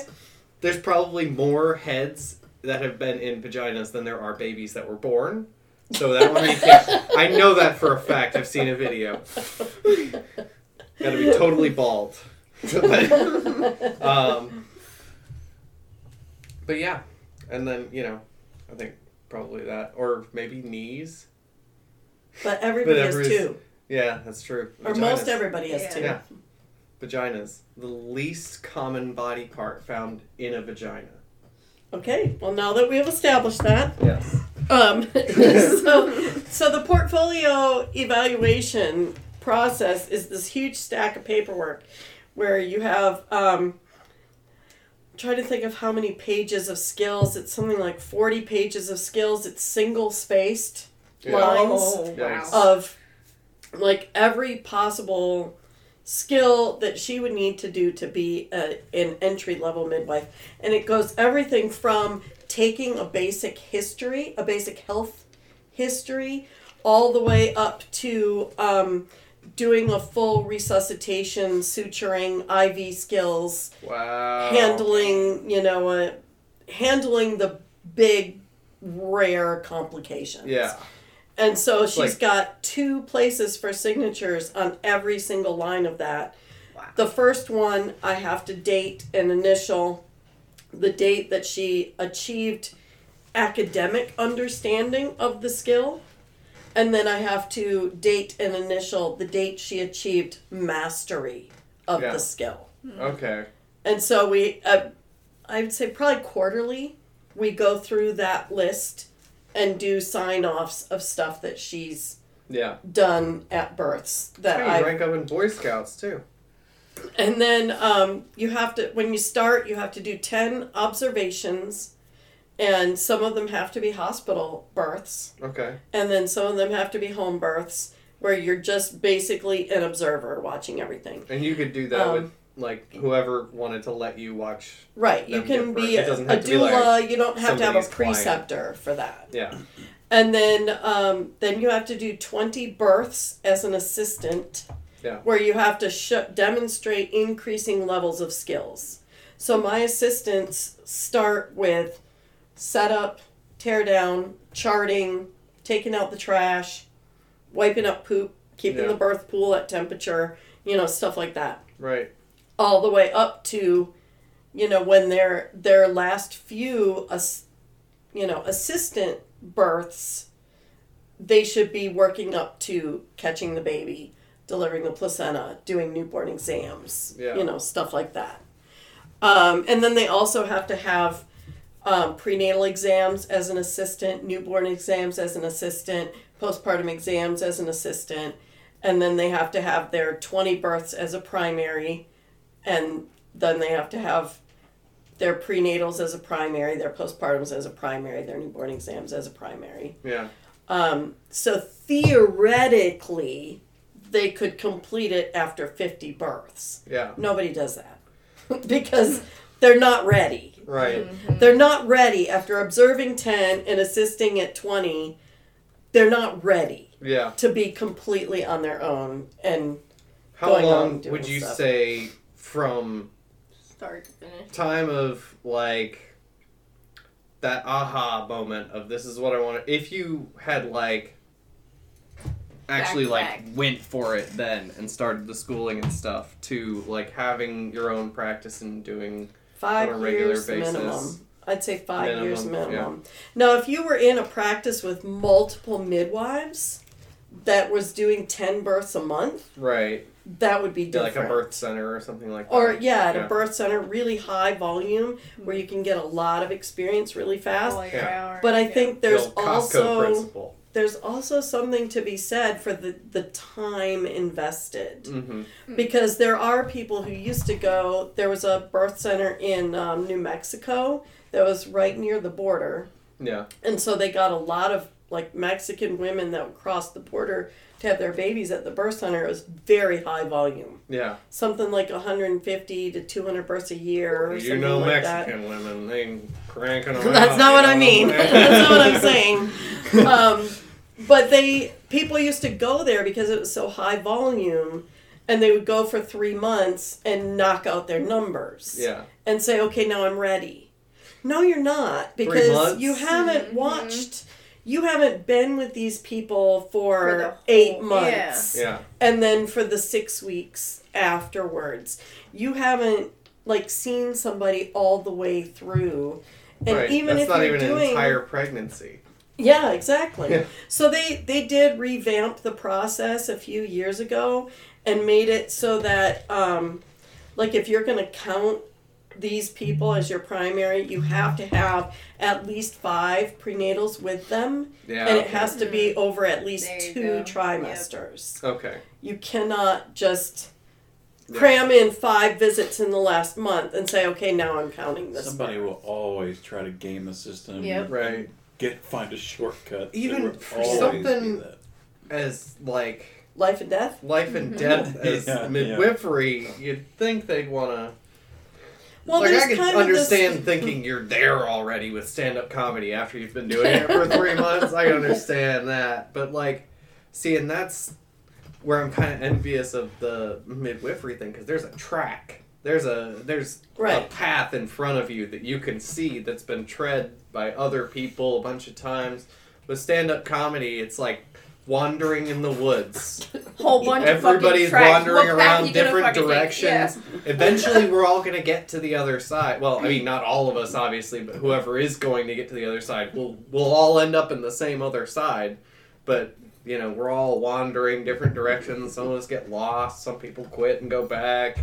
There's probably more heads that have been in vaginas than there are babies that were born. So that one you can't. I know that for a fact. I've seen a video. Got to be totally bald. But, um, but yeah, and then you know, I think probably that, or maybe knees. But everybody But has two, Yeah, that's true. or most everybody has Yeah. two. Yeah, vaginas, the least common body part found in a vagina. Okay. Well, now that we have established that, Yes. Um, so, so the portfolio evaluation process is this huge stack of paperwork where you have um, try to think of how many pages of skills it's something like 40 pages of skills it's single spaced Yeah. lines Oh, Yikes. wow. of like every possible skill that she would need to do to be a, an entry level midwife and it goes everything from taking a basic history a basic health history all the way up to um, doing a full resuscitation suturing iv skills Wow. handling you know uh, handling the big rare complications Yeah. And so she's like- got two places for signatures on every single line of that. Wow. The first one, I have to date and initial the date that she achieved academic understanding of the skill. And then I have to date and initial the date she achieved mastery of Yeah. the skill. Okay. And so we, uh, I would say probably quarterly, we go through that list and do sign offs of stuff that she's Yeah. done at births that I rank up in Boy Scouts too. and then um, you have to when you start you have to do 10 observations and some of them have to be hospital births Okay. and then some of them have to be home births where you're just basically an observer watching everything And you could do that Um, with like whoever wanted to let you watch. right you can be a, a have to be doula like you don't have to have a somebody's client. preceptor for that Yeah. And then um, then you have to do 20 births as an assistant. Yeah. Where you have to sh- demonstrate increasing levels of skills. So my assistants start with setup, tear down, charting, taking out the trash, wiping up poop, keeping Yeah. the birth pool at temperature, you know, stuff like that. Right. All the way up to, you know, when their their last few, you know, assistant births, they should be working up to catching the baby, delivering the placenta, doing newborn exams, Yeah. you know, stuff like that. Um, and then they also have to have um, prenatal exams as an assistant, newborn exams as an assistant, postpartum exams as an assistant, and then they have to have their 20 births as a primary, and then they have to have their prenatals as a primary, their postpartums as a primary, their newborn exams as a primary. Yeah. Um, so theoretically, they could complete it after 50 births. Yeah. Nobody does that because they're not ready. Right. They're not ready after observing 10 and assisting at 20. They're not ready Yeah. to be completely on their own and How Going on long doing would you stuff. say from Start to finish. time of like that aha moment of this is what I want if you had like actually Back like back. went for it then and started the schooling and stuff to like having your own practice and doing five On a regular years basis. minimum. I'd say five years Minimum, minimum. Now, if you were in a practice with multiple midwives that was doing 10 births a month, right that would be yeah, different. like a birth center or something like that Or yeah, at Yeah. a birth center, really high volume where you can get a lot of experience really fast. All Yeah. But I yeah. think there's old Costco also principle there's also something to be said for the the time invested mm-hmm. because there are people who used to go. There was a birth center in um, New Mexico that was right near the border, yeah and so they got a lot of like Mexican women that would cross the border to have their babies at the birth center. It was very high volume, yeah something like 150 to 200 births a year or you something know like that. Mexican women they cranking them That's out, not you what I mean. That's not what I'm saying. Um, but they people used to go there because it was so high volume, and they would go for three months and knock out their numbers yeah and say, "Okay, now I'm ready." No, you're not because you haven't Mhm. watched. You haven't been with these people for, For the whole- eight yeah. months yeah and then for the six weeks afterwards you haven't like seen somebody all the way through and right. even That's if not you're even doing an entire pregnancy. yeah exactly Yeah. so they they did revamp the process a few years ago and made it so that um like if you're going to count these people as your primary you have to have at least five prenatals with them Yeah. and it has to be mm-hmm. over at least There two go. Yep. trimesters okay. you cannot just Yeah. cram in five visits in the last month and say, okay, now I'm counting this. Somebody birth." will always try to game the system. Yep. Right. Get find a shortcut. Even for something- As like life and death. life and mm-hmm. death as Yeah, yeah. midwifery, you'd think they'd want to. Well, like I can understand this- thinking you're there already with stand-up comedy after you've been doing it for three months. I can understand that, but like, see, and that's where I'm kind of envious of the midwifery thing because there's a track. There's a there's a path in front of you that you can see that's been tread by other people a bunch of times. With stand-up comedy, it's like wandering in the woods. Whole bunch Everybody's wandering around different directions. Eventually, we're all going to get to the other side. Well, I mean, not all of us, obviously, but whoever is going to get to the other side, we'll we'll all end up in the same other side. But you know, we're all wandering different directions. Some of us get lost. Some people quit and go back.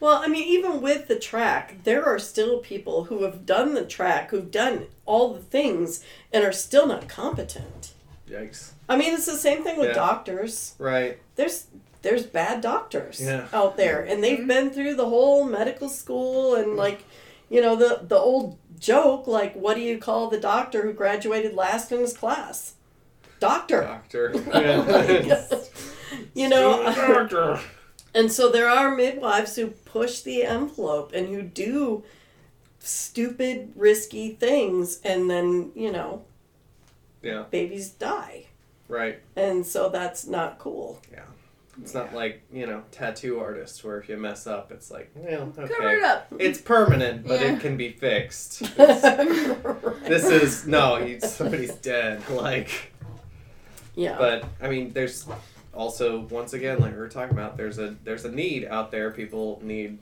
Well, I mean, even with the track, there are still people who have done the track, who've done all the things, and are still not competent. Yikes! I mean, it's the same thing with Yeah. doctors. Right? There's there's bad doctors Yeah. out there, and they've mm-hmm. been through the whole medical school and like, you know, the the old joke like, what do you call the doctor who graduated last in his class? Doctor. Doctor. Yeah. you know, Doctor. and so there are midwives who push the envelope and who do stupid, risky things, and then you know, Yeah. babies die, Right. and so that's not cool. Yeah. It's not like you know tattoo artists where if you mess up, it's like well okay. Cover it up. It's permanent, but Yeah. it can be fixed. this is no, you, somebody's dead. Like, yeah. but I mean, there's also once again, like we were talking about, there's a there's a need out there. People need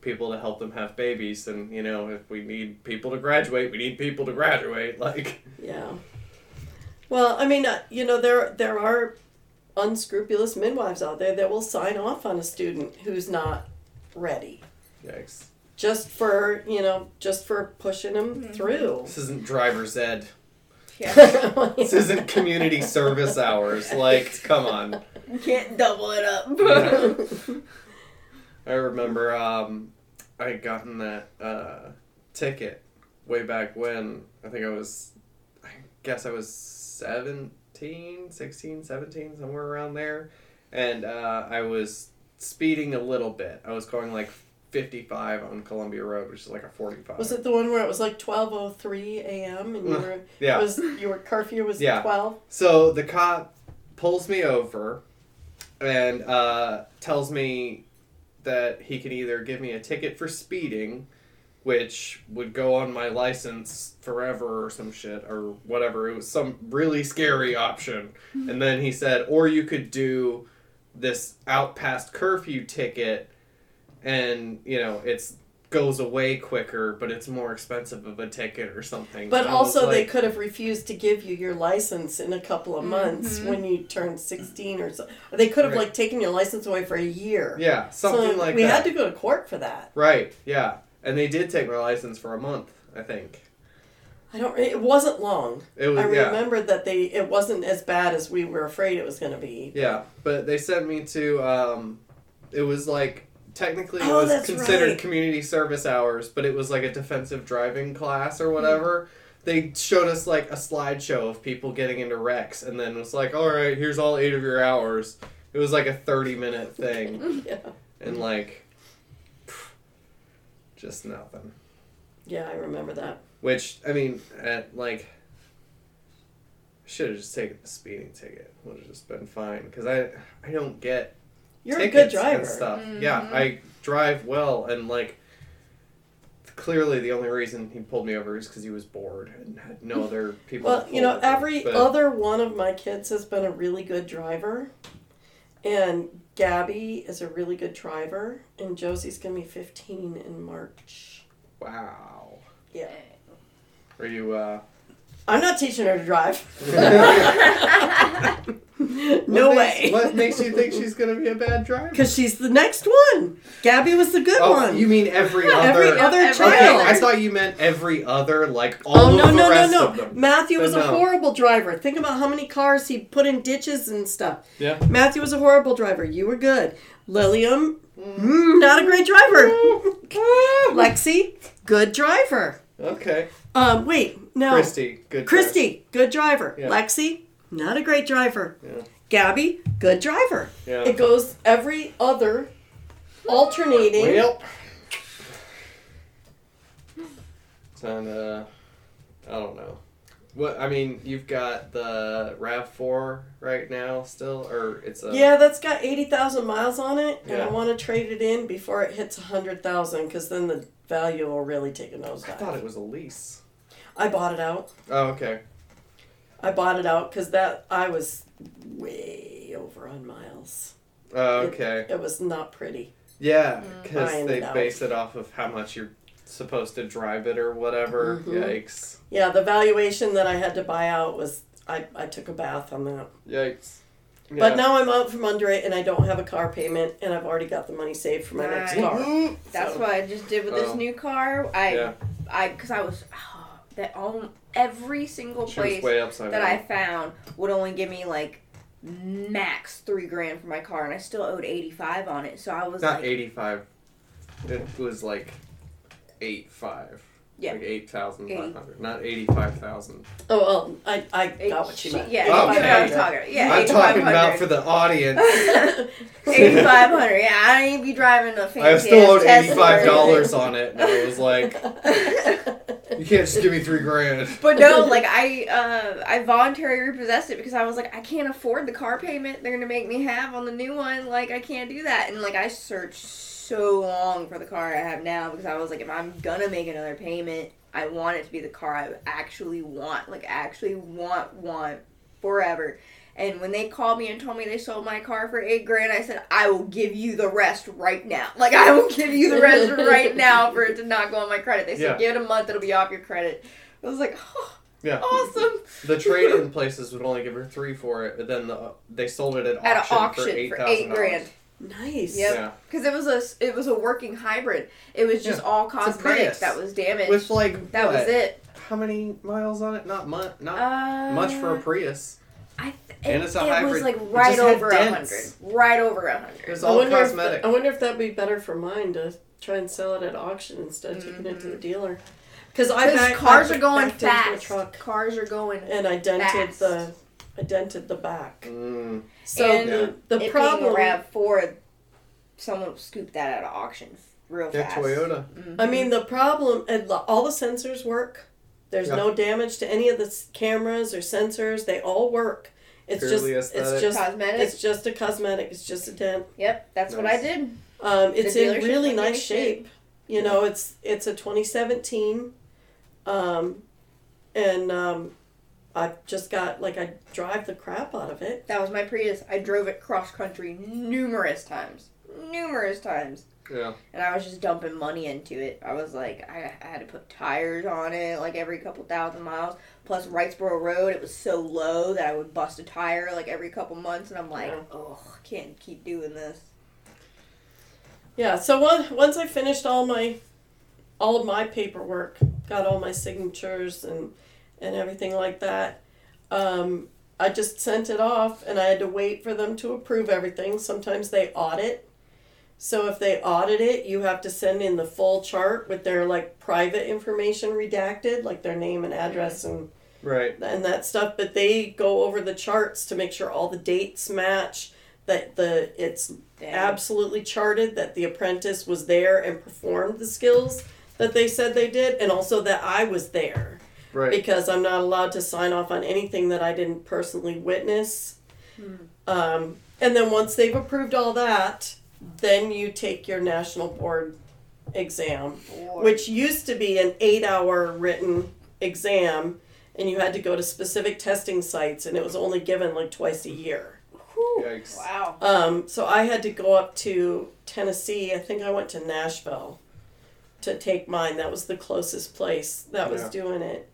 people to help them have babies, and you know, if we need people to graduate, we need people to graduate. Like, Yeah. Well, I mean, uh, you know, there there are unscrupulous midwives out there that will sign off on a student who's not ready, yikes! just for you know, just for pushing them through. This isn't driver's ed. Yeah. This isn't community service hours. Like, come on. You can't double it up. Yeah. I remember um, I had gotten that uh, ticket way back when. I think I was, I guess I was 17, 16, 17, somewhere around there. And uh, I was speeding a little bit. I was going like 55 on Columbia Road, which is like a 45. Was it the one where it was like twelve oh three a.m. and you were Yeah. was your curfew was Yeah. twelve? So the cop pulls me over and uh, tells me that he can either give me a ticket for speeding, which would go on my license forever or some shit or whatever. It was some really scary option. And then he said, or you could do this out past curfew ticket and, you know, it's goes away quicker, but it's more expensive of a ticket or something. But And I was also, they could have refused to give you your license in a couple of months Mhm. when you turned sixteen or so. They could have Right. like taken your license away for a year. Yeah, something so like we that. We had to go to court for that. Right, yeah. And they did take my license for a month, I think. I don't. It wasn't long. It was I yeah. remember that they. It wasn't as bad as we were afraid it was going to be. Yeah, but they sent me to um it was like technically it Oh, was considered right. community service hours, but it was like a defensive driving class or Hmm. whatever. They showed us like a slideshow of people getting into wrecks and then was like, "All right, here's all 8 of your hours." It was like a 30 minute thing yeah. and like just nothing. Yeah, I remember that. Which I mean, at like, should have just taken the speeding ticket. Would have just been fine because I I don't get You're a good driver. and stuff. Yeah, Mhm. I drive well and like. Clearly, the only reason he pulled me over is because he was bored and had no other people. Well, to you know, over, every but- other one of my kids has been a really good driver. And Gabby is a really good driver. And Josie's going to be 15 in March. Wow. Yeah. Are you? uh... I'm not teaching her to drive. what no makes- way. What makes you think she's gonna be a bad driver? Because she's the next one. Gabby was the good Oh, one. you mean every other? Every other every child. Okay, I thought you meant every other, like all Oh of no the no no rest no! of them. Matthew was a horrible driver. Think about how many cars he put in ditches and stuff. Yeah. Matthew was a horrible driver. You were good. Lillian, mm, not a great driver. Lexi, good driver. Okay. Um, wait, no. Christy, good. Christy, good driver. Yeah. Lexi, not a great driver. Yeah. Gabby, good driver. Yeah. It goes every other alternating. Well. And uh, I don't know. What I mean, you've got the Rav Four right now still, or it's a Yeah, that's got 80,000 miles on it, and I want to trade it in before it hits a 100,000 because then the value will really take a nosedive. I thought it was a lease. I bought it out. Oh, okay. I bought it out because that I was way over on miles. Oh, okay. It was not pretty. Yeah, Mm. because Buying they it base it off of how much you're supposed to drive it or whatever. Mhm. Yikes! Yeah, the valuation that I had to buy out was I, I took a bath on that. Yikes! But now I'm out from under it and I don't have a car payment and I've already got the money saved for my next Nice. car. Mm-hmm. That's So- what I just did with this Oh. new car. I, Yeah. I, because I was, that all every single she place way that down. I found would only give me like max three grand for my car, and I still owed eighty five on it. So I was Not like, eighty five. It was like eight five. Yeah. Like eight thousand five hundred. Not eighty five thousand. Oh well, I, I eight- got what you meant. Yeah, Okay. you I'm talking about. Yeah, I'm talking about for the audience. eighty five hundred. Yeah, I ain't be driving a fancy. I still owed ass eighty five Tesla or dollars on it, and I was like, "You can't just give me three grand." But no, like I uh I voluntarily repossessed it because I was like I can't afford the car payment they're gonna make me have on the new one. Like I can't do that. And like I searched so long for the car I have now because I was like if I'm gonna make another payment, I want it to be the car I actually want. Like actually want want forever. And when they called me and told me they sold my car for eight grand, I said, I will give you the rest right now. Like, I will give you the rest right now for it to not go on my credit. They said, Yeah. give it a month, it'll be off your credit. I was like, oh, Yeah. awesome. The trade-in places would only give her three for it, but then the, they sold it at At auction, auction for eight for thousand eight grand. Nice. Yep. Yeah. Because it was a it was a working hybrid. It was just all a cosmetic that was damaged. With like that was it. How many miles on it? Not much. Not Uh, much for a Prius. I th- And it's a it hybrid. was like right over a hundred, right over a hundred. It was I all wonder, if, cosmetic. I wonder if that'd be better for mine to try and sell it at auction instead of taking it to the dealer. Because I Because back, cars are going backed fast. truck Cars are going. and I dented Fast. the I at the back. Mm, So And the, the it problem being Rav Four, someone scooped that out of auction real yeah, fast. Toyota. I mean, the problem, all the sensors work. There's Yeah. no damage to any of the cameras or sensors. They all work. It's Purely just, aesthetic. it's just, Cosmetic. it's just a cosmetic. It's just a dent. Yep, that's what I did. Um, it's in really nice give a shit. shape. You know, it's it's a 2017, um, and um, I just got like I drive the crap out of it. That was my Prius. I drove it cross country numerous times, numerous times, Yeah. and I was just dumping money into it. I was like, I, I had to put tires on it like every couple thousand miles. Plus, Wrightsboro Road, it was so low that I would bust a tire like every couple months, and I'm like, Yeah. oh, I can't keep doing this. Yeah. So once once I finished all my all of my paperwork, got all my signatures and and everything like that. Um, I just sent it off, and I had to wait for them to approve everything. Sometimes they audit. So if they audit it, you have to send in the full chart with their like private information redacted, like their name and address and Right. and that stuff. But they go over the charts to make sure all the dates match. That the it's Dang. absolutely charted that the apprentice was there and performed the skills that they said they did, and also that I was there Right. because I'm not allowed to sign off on anything that I didn't personally witness. Um, and then once they've approved all that, then you take your national board exam, Boy. which used to be an eight hour written exam, and you had to go to specific testing sites, and it was only given like twice a year. Yikes. Wow. Um, so I had to go up to Tennessee. I think I went to Nashville to take mine. That was the closest place that was Yeah. doing it.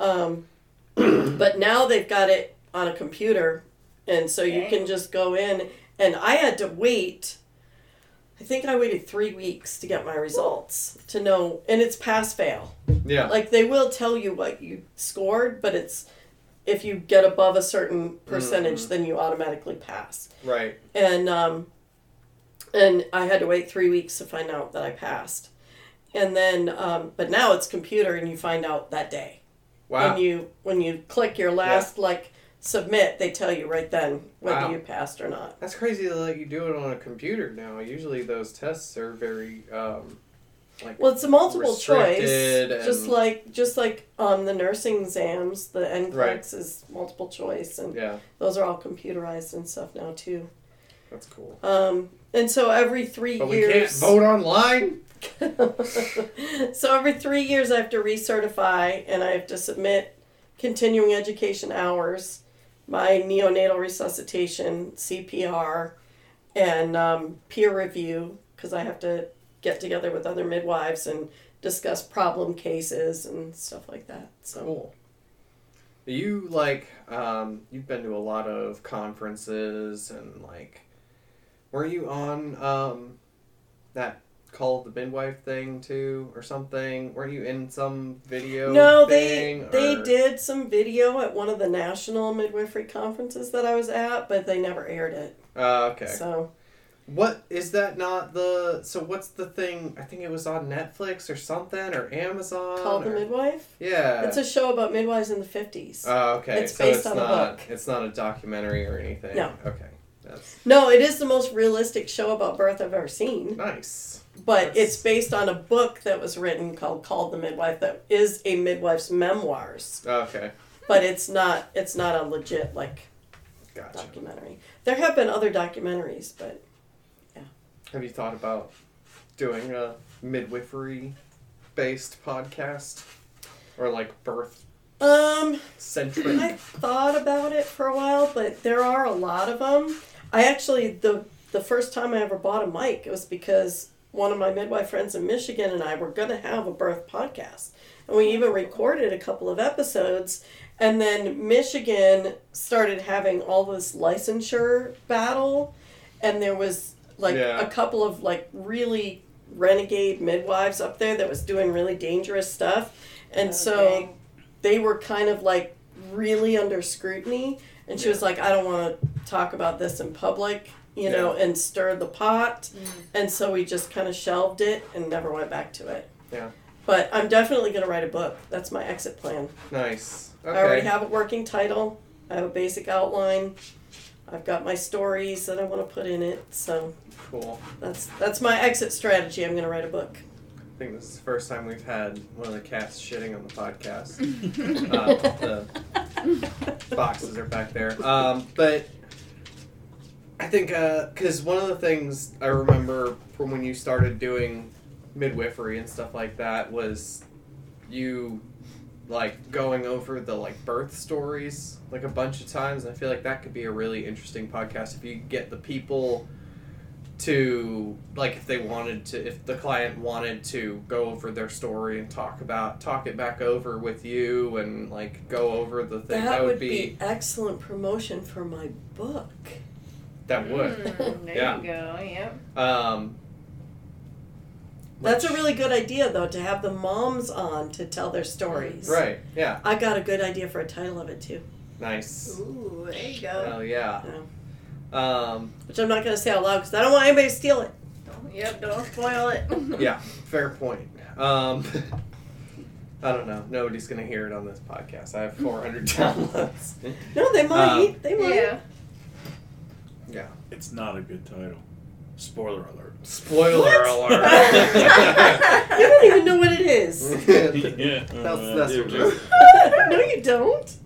Um, but now they've got it on a computer, and so you can just go in. And I had to wait. I think I waited three weeks to get my results to know, and it's pass fail. Yeah. Like they will tell you what you scored, but it's if you get above a certain percentage, Mhm. then you automatically pass Right. and um, and I had to wait three weeks to find out that I passed, and then um, but now it's computer and you find out that day Wow. when you when you click your last like submit they tell you right then whether Wow. you passed or not. That's crazy to let you do it on a computer now. Usually those tests are very um like Well, it's a multiple choice, just like just like um, the nursing exams, the NCLEX Right. is multiple choice, and yeah, those are all computerized and stuff now too. that's cool. Um, and so every three But we years, can't vote online. so every three years, I have to recertify and I have to submit continuing education hours, my neonatal resuscitation, CPR, and um, peer review because I have to get together with other midwives and discuss problem cases and stuff like that. So Cool. You like um you've been to a lot of conferences and like were you on um that call the midwife thing too or something? Were you in some video no, they thing, they or- did some video at one of the national midwifery conferences that I was at, but they never aired it. Uh, okay. So What is that not the so what's the thing I think it was on Netflix or something or Amazon called the midwife. Yeah. It's a show about midwives in the fifties. Oh, okay. It's so based it's on a book. it's not a documentary or anything. No. Okay. That's No, it is the most realistic show about birth I've ever seen. nice. But it's based on a book that was written called Called the Midwife that is a midwife's memoirs. Okay. But it's not it's not a legit like Gotcha. documentary. There have been other documentaries, but yeah. Have you thought about doing a midwifery based podcast? Or like birth um centric? I thought about it for a while, but there are a lot of them. I actually the the first time I ever bought a mic it was because one of my midwife friends in Michigan and I were going to have a birth podcast. And we even recorded a couple of episodes and then Michigan started having all this licensure battle and there was like Yeah. a couple of like really renegade midwives up there that was doing really dangerous stuff. And so they were kind of like really under scrutiny, and she was like, "I don't want to talk about this in public." You know, and stir the pot, and so we just kind of shelved it and never went back to it. Yeah. But I'm definitely going to write a book. That's my exit plan. Nice. I already have a working title. I have a basic outline. I've got my stories that I want to put in it. So Cool. that's that's my exit strategy. I'm going to write a book. I think this is the first time we've had one of the cats shitting on the podcast. uh, the boxes are back there. Um, but I think uh, because one of the things I remember from when you started doing midwifery and stuff like that was you like going over the like birth stories like a bunch of times. And I feel like that could be a really interesting podcast if you get the people to like if they wanted to if the client wanted to go over their story and talk about talk it back over with you and like go over the thing that, that, would be, excellent promotion for my book. That would Mm, there Yeah. you go. Yep. um That's a really good idea though to have the moms on to tell their stories. right yeah I got a good idea for a title of it too, nice Ooh, there you go. oh yeah um which I'm not going to say out loud because I don't want anybody to steal it. Yep. Don't spoil it. yeah fair point um I don't know. Nobody's gonna hear it on this podcast. I have 400 downloads. No, they might. Um, they might. Yeah. Yeah. It's not a good title. Spoiler alert. Spoiler What? alert. you don't even know what it is. yeah. That's- that's uh, what no, you don't.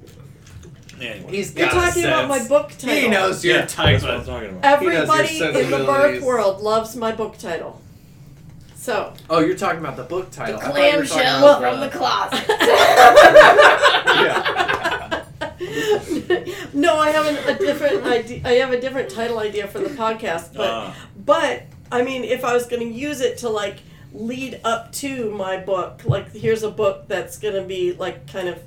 Anyway. He's You're got talking about my book title. He knows your yeah, That's what I'm title. talking about. Everybody He knows your in the birth world loves my book title. So, Oh, you're talking about the book title. The I thought you were talking clamshell from the closet. No, I have an, a different idea. I have a different title idea for the podcast, but Ah. but I mean, if I was going to use it to like lead up to my book, like here's a book that's going to be like kind of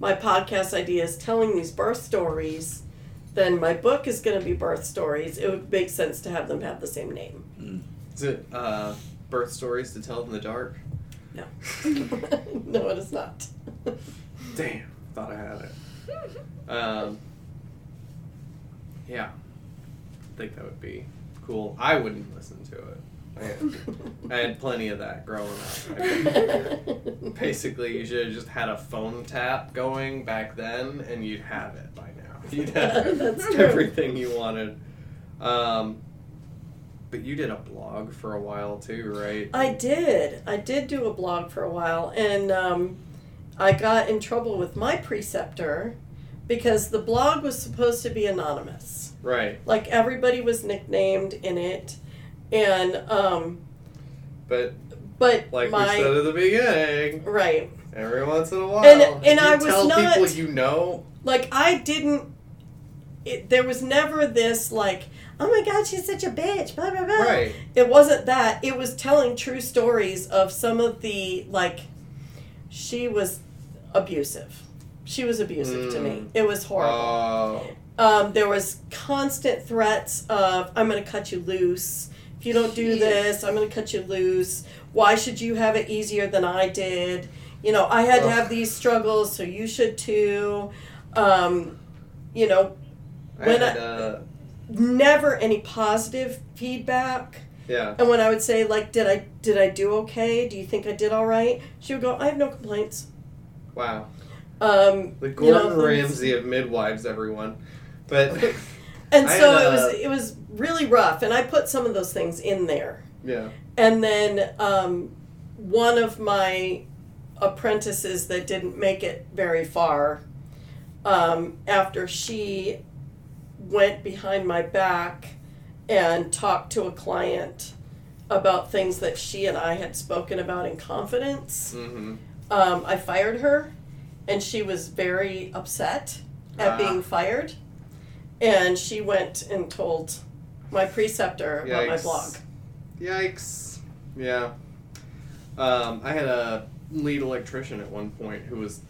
my podcast idea is telling these birth stories. Then my book is going to be birth stories. It would make sense to have them have the same name. Is it uh, birth stories to tell in the dark? No. no, it is not. Damn, Um, yeah, I think that would be cool. I wouldn't listen to it. I had, I had plenty of that growing up. Basically, you should have just had a phone tap going back then, and you'd have it by now. You'd have That's true. everything you wanted. Um, but you did a blog for a while too, right? I did. I did do a blog for a while, and um, I got in trouble with my preceptor because the blog was supposed to be anonymous. Right, Like everybody was nicknamed in it, and um, but but like my we said at the beginning, right, every once in a while, And- and I was tell not- people you know. like I didn't. It, there was never this like, oh my god, she's such a bitch, blah blah blah. Right. it wasn't that it was telling true stories of some of the like she was abusive she was abusive to me Mm. it was horrible Oh, um, there was constant threats of i'm going to cut you loose if you don't do this i'm going to cut you loose why should you have it easier than i did you know i had to have these struggles so you should too um, you know I When had, I- uh, never any positive feedback yeah. And when I would say like, did I did I do okay? Do you think I did all right? She would go, I have no complaints. Wow. Um, The you Gordon know, Ramsay of midwives, everyone. But And I so had, it was uh, it was really rough, and I put some of those things in there. yeah. And then um, one of my apprentices that didn't make it very far, um, after she went behind my back and talked to a client about things that she and I had spoken about in confidence, Mm-hmm. um, I fired her, and she was very upset at Ah. being fired. And she went and told my preceptor about my Yikes. blog. Yikes. Yeah. Um, I had a lead electrician at one point who was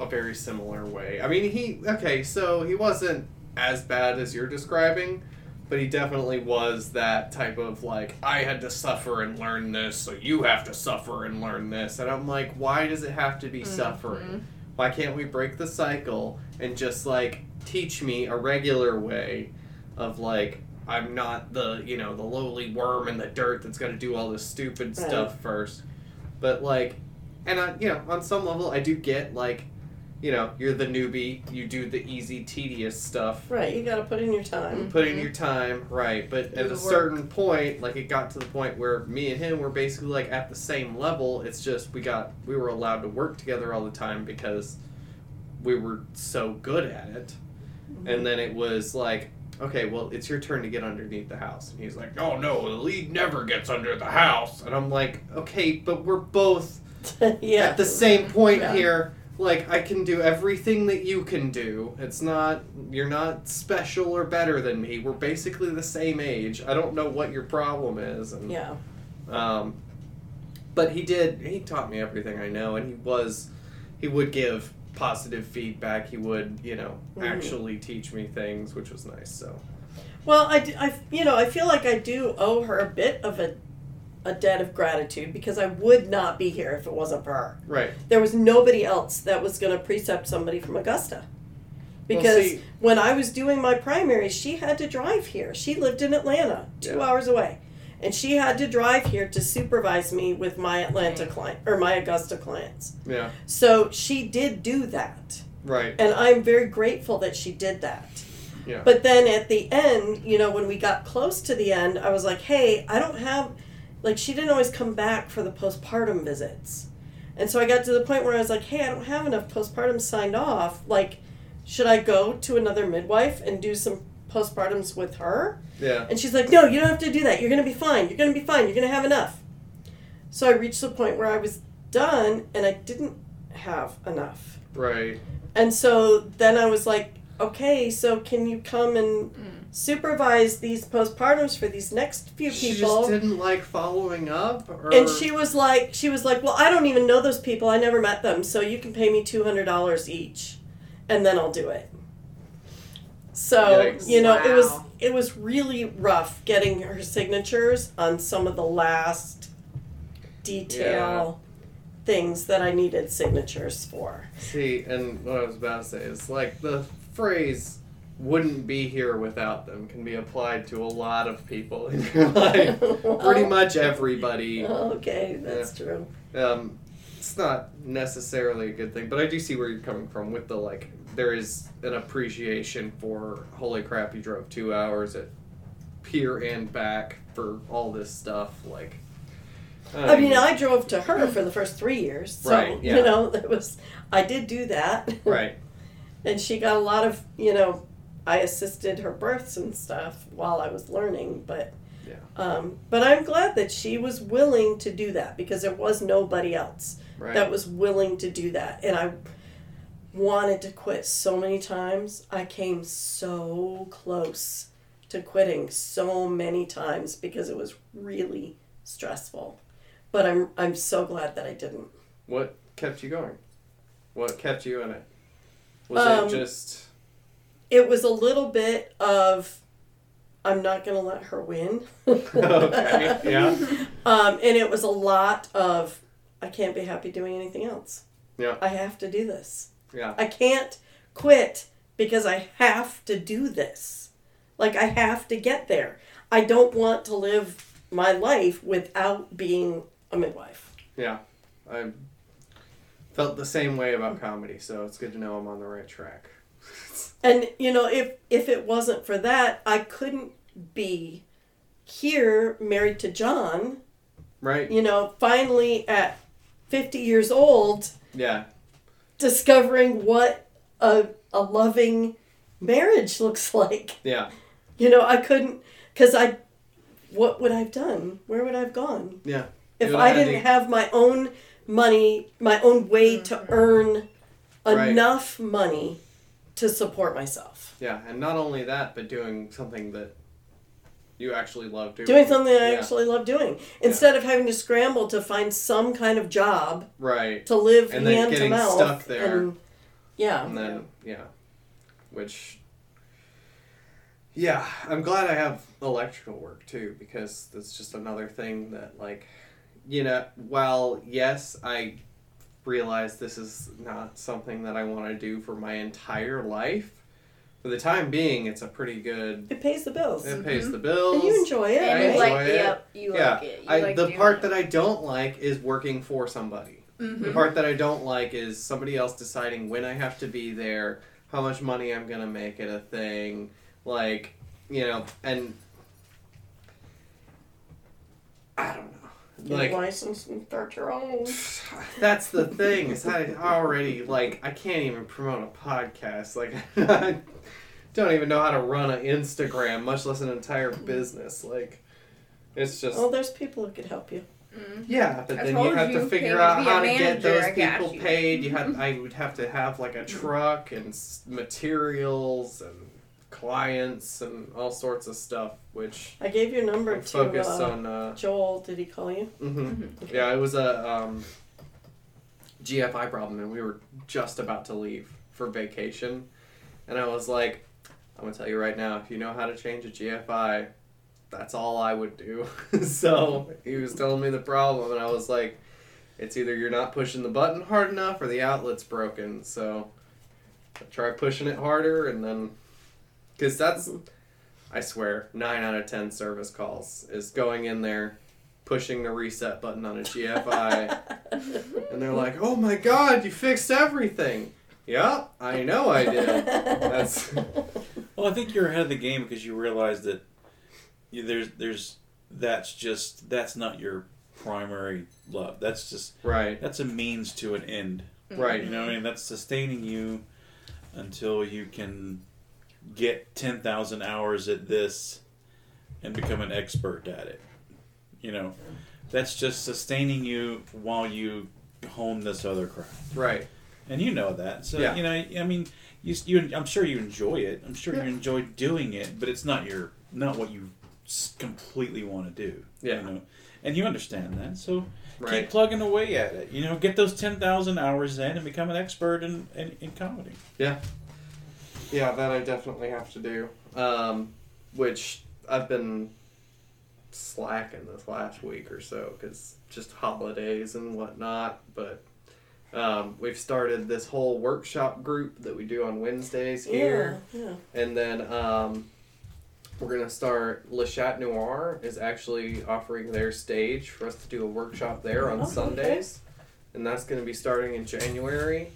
a very similar way. I mean, he okay, so he wasn't as bad as you're describing, but he definitely was that type of like I had to suffer and learn this, so you have to suffer and learn this. And I'm like, why does it have to be suffering? Why can't we break the cycle and just like teach me a regular way of like I'm not the you know the lowly worm in the dirt that's gonna do all this stupid Right. stuff first, but like, and I you know on some level I do get like, you know you're the newbie you do the easy tedious stuff Right, you got to put in your time. put in mhm. your time, right? But Do at a work. certain point, like it got to the point where me and him were basically like at the same level. It's just we got we were allowed to work together all the time because we were so good at it. Mm-hmm. And then it was like, okay, well, it's your turn to get underneath the house. And he's like, oh no, the lead never gets under the house. And I'm like, okay, but we're both yeah. at the same point Yeah. here. Like I can do everything that you can do. It's not you're not special or better than me. We're basically the same age. I don't know what your problem is. And, Yeah. Um, but he did. He taught me everything I know, and he was he would give positive feedback. He would you know Mhm. actually teach me things, which was nice. So Well, I, I, you know, I feel like I do owe her a bit of a, a debt of gratitude because I would not be here if it wasn't for her. right. There was nobody else that was going to precept somebody from Augusta. Well, Because see- when I was doing my primaries, she had to drive here. She lived in Atlanta, two Yeah. hours away. And she had to drive here to supervise me with my Atlanta mm. client or my Augusta clients. Yeah. So she did do that. Right. And I'm very grateful that she did that. Yeah. But then at the end, you know, when we got close to the end, I was like, hey, I don't have, like, she didn't always come back for the postpartum visits. And so I got to the point where I was like, hey, I don't have enough postpartum signed off. Like, should I go to another midwife and do some postpartums with her? Yeah. And she's like, no, you don't have to do that. You're going to be fine. You're going to be fine. You're going to have enough. So I reached the point where I was done and I didn't have enough. Right. And so then I was like, okay, so can you come and mm. Supervise these postpartums for these next few people. She just didn't like following up. Or... and she was like, she was like, well, I don't even know those people. I never met them. So you can pay me two hundred dollars each, and then I'll do it. So Yikes. you know, it was it was really rough getting her signatures on some of the last detail things that I needed signatures for. See, and what I was about to say is like the phrase "wouldn't be here without them" can be applied to a lot of people in your life. Pretty much everybody. Okay, that's true. Um, it's not necessarily a good thing, but I do see where you're coming from with the like. There is an appreciation for holy crap, you drove two hours at Pier and back for all this stuff. Like, I mean, I drove to her for the first three years, so Right, yeah. you know, it was I did do that, right, and she got a lot of you know, I assisted her births and stuff while I was learning, but Yeah. um, but I'm glad that she was willing to do that because there was nobody else right, that was willing to do that, and I wanted to quit so many times. I came so close to quitting so many times because it was really stressful. But I'm I'm so glad that I didn't. What kept you going? What kept you in it? Was Um, it just It was a little bit of I'm not gonna let her win. Okay, yeah. Um, and it was a lot of I can't be happy doing anything else. Yeah. I have to do this. Yeah. I can't quit because I have to do this. Like I have to get there. I don't want to live my life without being a midwife. Yeah, I felt the same way about comedy, so it's good to know I'm on the right track. And you know, if if it wasn't for that, I couldn't be here married to John, right? you know, finally at 50 years old Yeah, discovering what a a loving marriage looks like. yeah, You know, I couldn't cuz I what would I've done? Where would I've gone? yeah. If I didn't to- have my own money, my own way to mm-hmm. earn Right. enough money to support myself. Yeah, and not only that, but doing something that you actually love doing. Doing something I Yeah, actually love doing. Instead of having to scramble to find some kind of job Right, to live And then hand to getting mouth. stuck there. And, yeah. and then yeah, which. Yeah, I'm glad I have electrical work too because that's just another thing that like, you know, while yes, I realized this is not something that I want to do for my entire life. For the time being, it's a pretty good. It pays the bills. It Mm-hmm. pays the bills. And you enjoy it, And I you right? like, enjoy it. yep, you yeah, like it. You I, like the part it. that I don't like is working for somebody. The Mhm. part that I don't like is somebody else deciding when I have to be there, how much money I'm gonna make it a thing, like you know, and I don't know. Get Like license and start your own. that's the thing. Is I already like I can't even promote a podcast. Like I don't even know how to run an Instagram, much less an entire business. Like it's just Well, there's people who could help you. Mhm. yeah, but I then you have you, to figure out to be how to get those people you. paid. You have I would have to have like a truck and materials and clients and all sorts of stuff, which I gave your number I'm to uh, on. Uh, Joel. Did he call you? hmm Okay. Yeah, it was a um, GFI problem, and we were just about to leave for vacation, and I was like, "I'm gonna tell you right now, if you know how to change a GFI, that's all I would do." so he was telling me the problem, and I was like, "It's either you're not pushing the button hard enough, or the outlet's broken." So I try pushing it harder, and then because that's. I swear, nine out of ten service calls is going in there, pushing the reset button on a GFI, and they're like, "Oh my God, you fixed everything." Yeah, I know I did. That's Well, I think you're ahead of the game because you realize that you, there's there's that's just that's not your primary love. That's just right, that's a means to an end. right. You know, what I mean, that's sustaining you until you can get ten thousand hours at this and become an expert at it. You know, that's just sustaining you while you hone this other craft, Right. and you know that. So Yeah. you know, I mean, you, you I'm sure you enjoy it. I'm sure Yeah. you enjoy doing it, but it's not your not what you completely want to do. Yeah. You know, and you understand that. So keep plugging away at it. You know, get those ten thousand hours in and become an expert in, in, in comedy. Yeah, that I definitely have to do. Um, which I've been slacking this last week or so because just holidays and whatnot. But um, we've started this whole workshop group that we do on Wednesdays here. Yeah, yeah. And then um, we're gonna start Le Chat Noir is actually offering their stage for us to do a workshop there on Oh, okay. Sundays, and that's gonna be starting in January.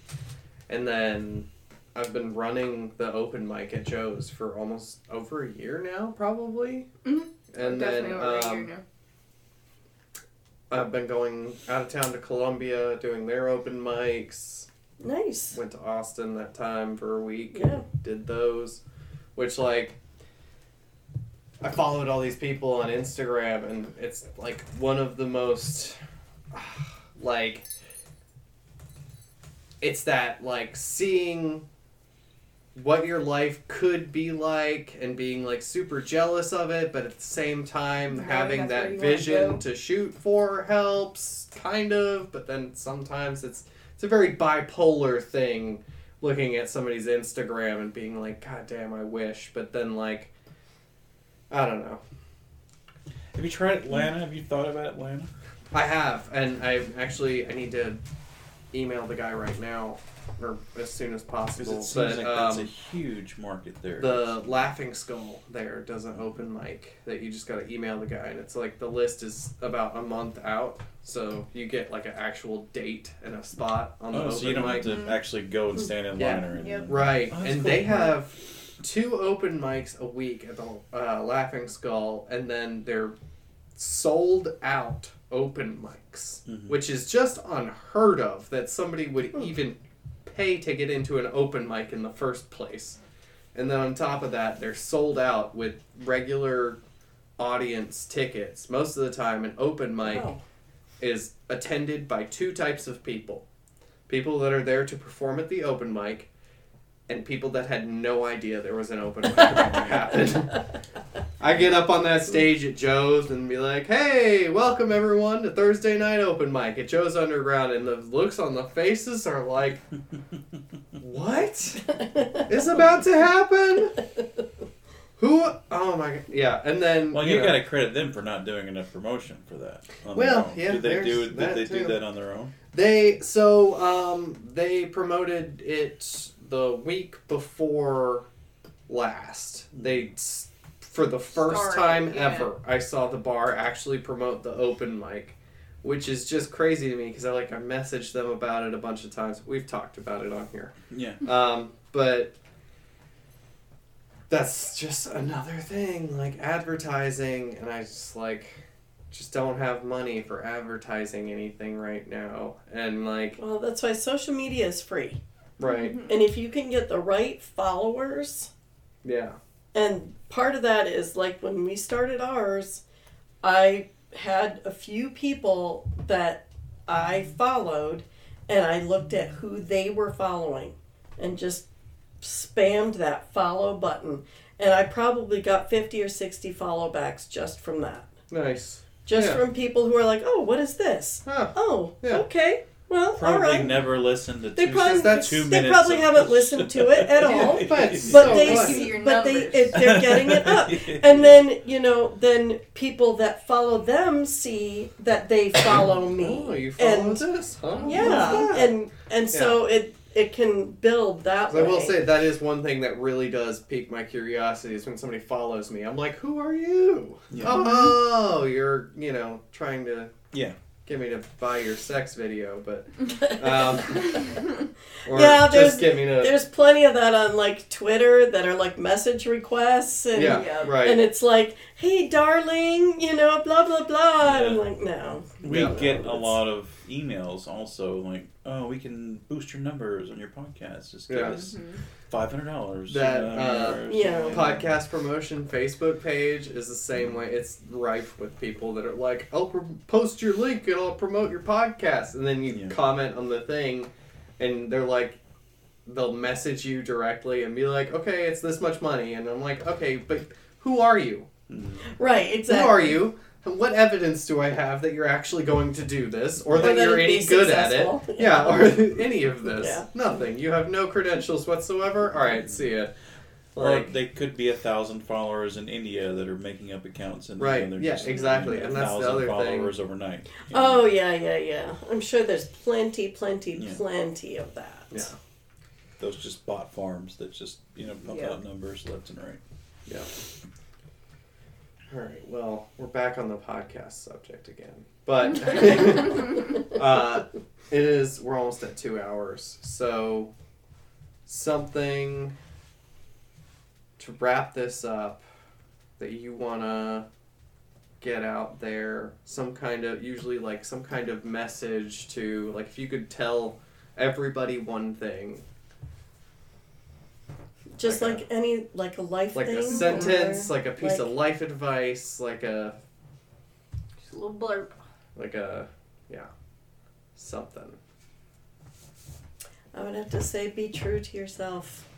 And then I've been running the open mic at Joe's for almost over a year now, probably. Mhm. And then Definitely year um. I've been going out of town to Columbia doing their open mics. Nice. Went to Austin that time for a week. Yeah. did those, which like I followed all these people on Instagram, and it's like one of the most like it's that like seeing what your life could be like and being like super jealous of it but at the same time Knowing having that you wanna vision to shoot for helps kind of but then sometimes it's it's a very bipolar thing looking at somebody's Instagram and being like, God damn, I wish. But then, like, I don't know. Have you tried Atlanta? Have you thought about Atlanta? I have, and I actually I need to email the guy right now, or as soon as possible. it seems But like that's a um, huge market there. the Laughing Skull there does an open mic that you just gotta email the guy, and it's like the list is about a month out, so you get like an actual date and a spot on the oh, open so you don't mic. have to actually go and stand in Yeah. line or anything. Yep. Right, Oh, and cool. they have two open mics a week at the uh, Laughing Skull, and then they're sold out open mics, Mhm. which is just unheard of that somebody would even pay to get into an open mic in the first place. And then on top of that, they're sold out with regular audience tickets. Most of the time, an open mic Wow. is attended by two types of people people that are there to perform at the open mic and people that had no idea there was an open mic about to happen i get up on that stage at joe's and be like hey welcome everyone to thursday night open mic at joe's underground and the looks on the faces are like what is about to happen who oh my god yeah and then Well, you you, know, got to credit them for not doing enough promotion for that. on Well, their own. yeah, Did they do? Did that they too. do that on their own? They so um they promoted it the week before last. They for the first Started, time yeah. ever I saw the bar actually promote the open mic, which is just crazy to me because I like I messaged them about it a bunch of times. We've talked about it on here. Yeah. Um, but that's just another thing, like advertising, and I just like just don't have money for advertising anything right now. And like Well, that's why social media is free. Right, mm-hmm. And if you can get the right followers, yeah. and part of that is like when we started ours, I had a few people that I followed and I looked at who they were following and just spammed that follow button. And I probably got 50 or 60 follow backs just from that. Nice. Just Yeah. from people who are like, oh, what is this? Huh. Oh, Yeah. okay. Well, all Probably right. never listened to They two, probably- that's- two they probably haven't this. listened to it at all, But- but So they? See your but they, it, they're getting it up and then you know then people that follow them see that they follow oh, me Oh, you follow and this, huh? yeah What's and and so it it can build that way I will say that is one thing that really does pique my curiosity is when somebody follows me. I'm like, who are you? Yeah. Oh, you're you know trying to Yeah. Get me to buy your sex video, but um, or Yeah, there's- just get me to there's plenty of that on like twitter that are like message requests and yeah, Yeah. right. and it's like hey darling you know blah blah blah and i'm like no We Yeah. get a lot of emails also like, oh, we can boost your numbers on your podcast. Just give Yeah. us five hundred dollars. That, uh, Yeah. podcast promotion Facebook page is the same way. It's rife with people that are like, "I'll pr- post your link and I'll promote your podcast," and then you Yeah. comment on the thing, and they're like, they'll message you directly and be like, "Okay, it's this much money," and I'm like, "Okay, but who are you? right exactly Who are you?" What evidence do I have that you're actually going to do this, or Or that that you're any good at it? successful. Yeah, or any of this. Yeah. Nothing. You have no credentials whatsoever. All right, see ya. Or Like, they could be a thousand followers in India that are making up accounts and Right, they're yeah, just exactly, and that's the thousand other thing. followers overnight. you know? Oh yeah, yeah, yeah. I'm sure there's plenty, plenty, Yeah. plenty of that. Yeah. those just bot farms that just you know pump Yeah. out numbers left and right. Yeah. All right. Well, we're back on the podcast subject again, but uh, it is. We're almost at two hours, so something to wrap this up that you wanna get out there. Some kind of usually like some kind of message to like if you could tell everybody one thing Just Like a- any like a life like thing. a sentence, or, like a piece of life advice, like a Just a little blurb. like a yeah, something. I would have to say be true to yourself.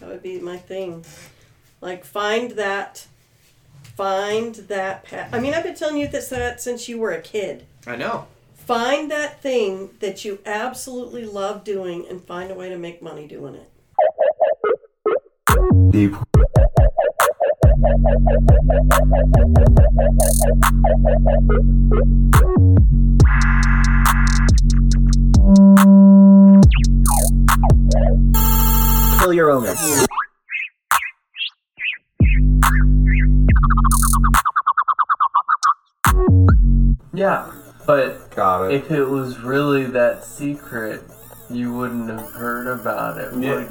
That would be my thing. Like find that find that path. I mean, I've been telling you this that since you were a kid. I know. Find that thing that you absolutely love doing and find a way to make money doing it. Deep Kill your owner. Yeah, but got it. if it was really that secret, you wouldn't have heard about it. Yeah.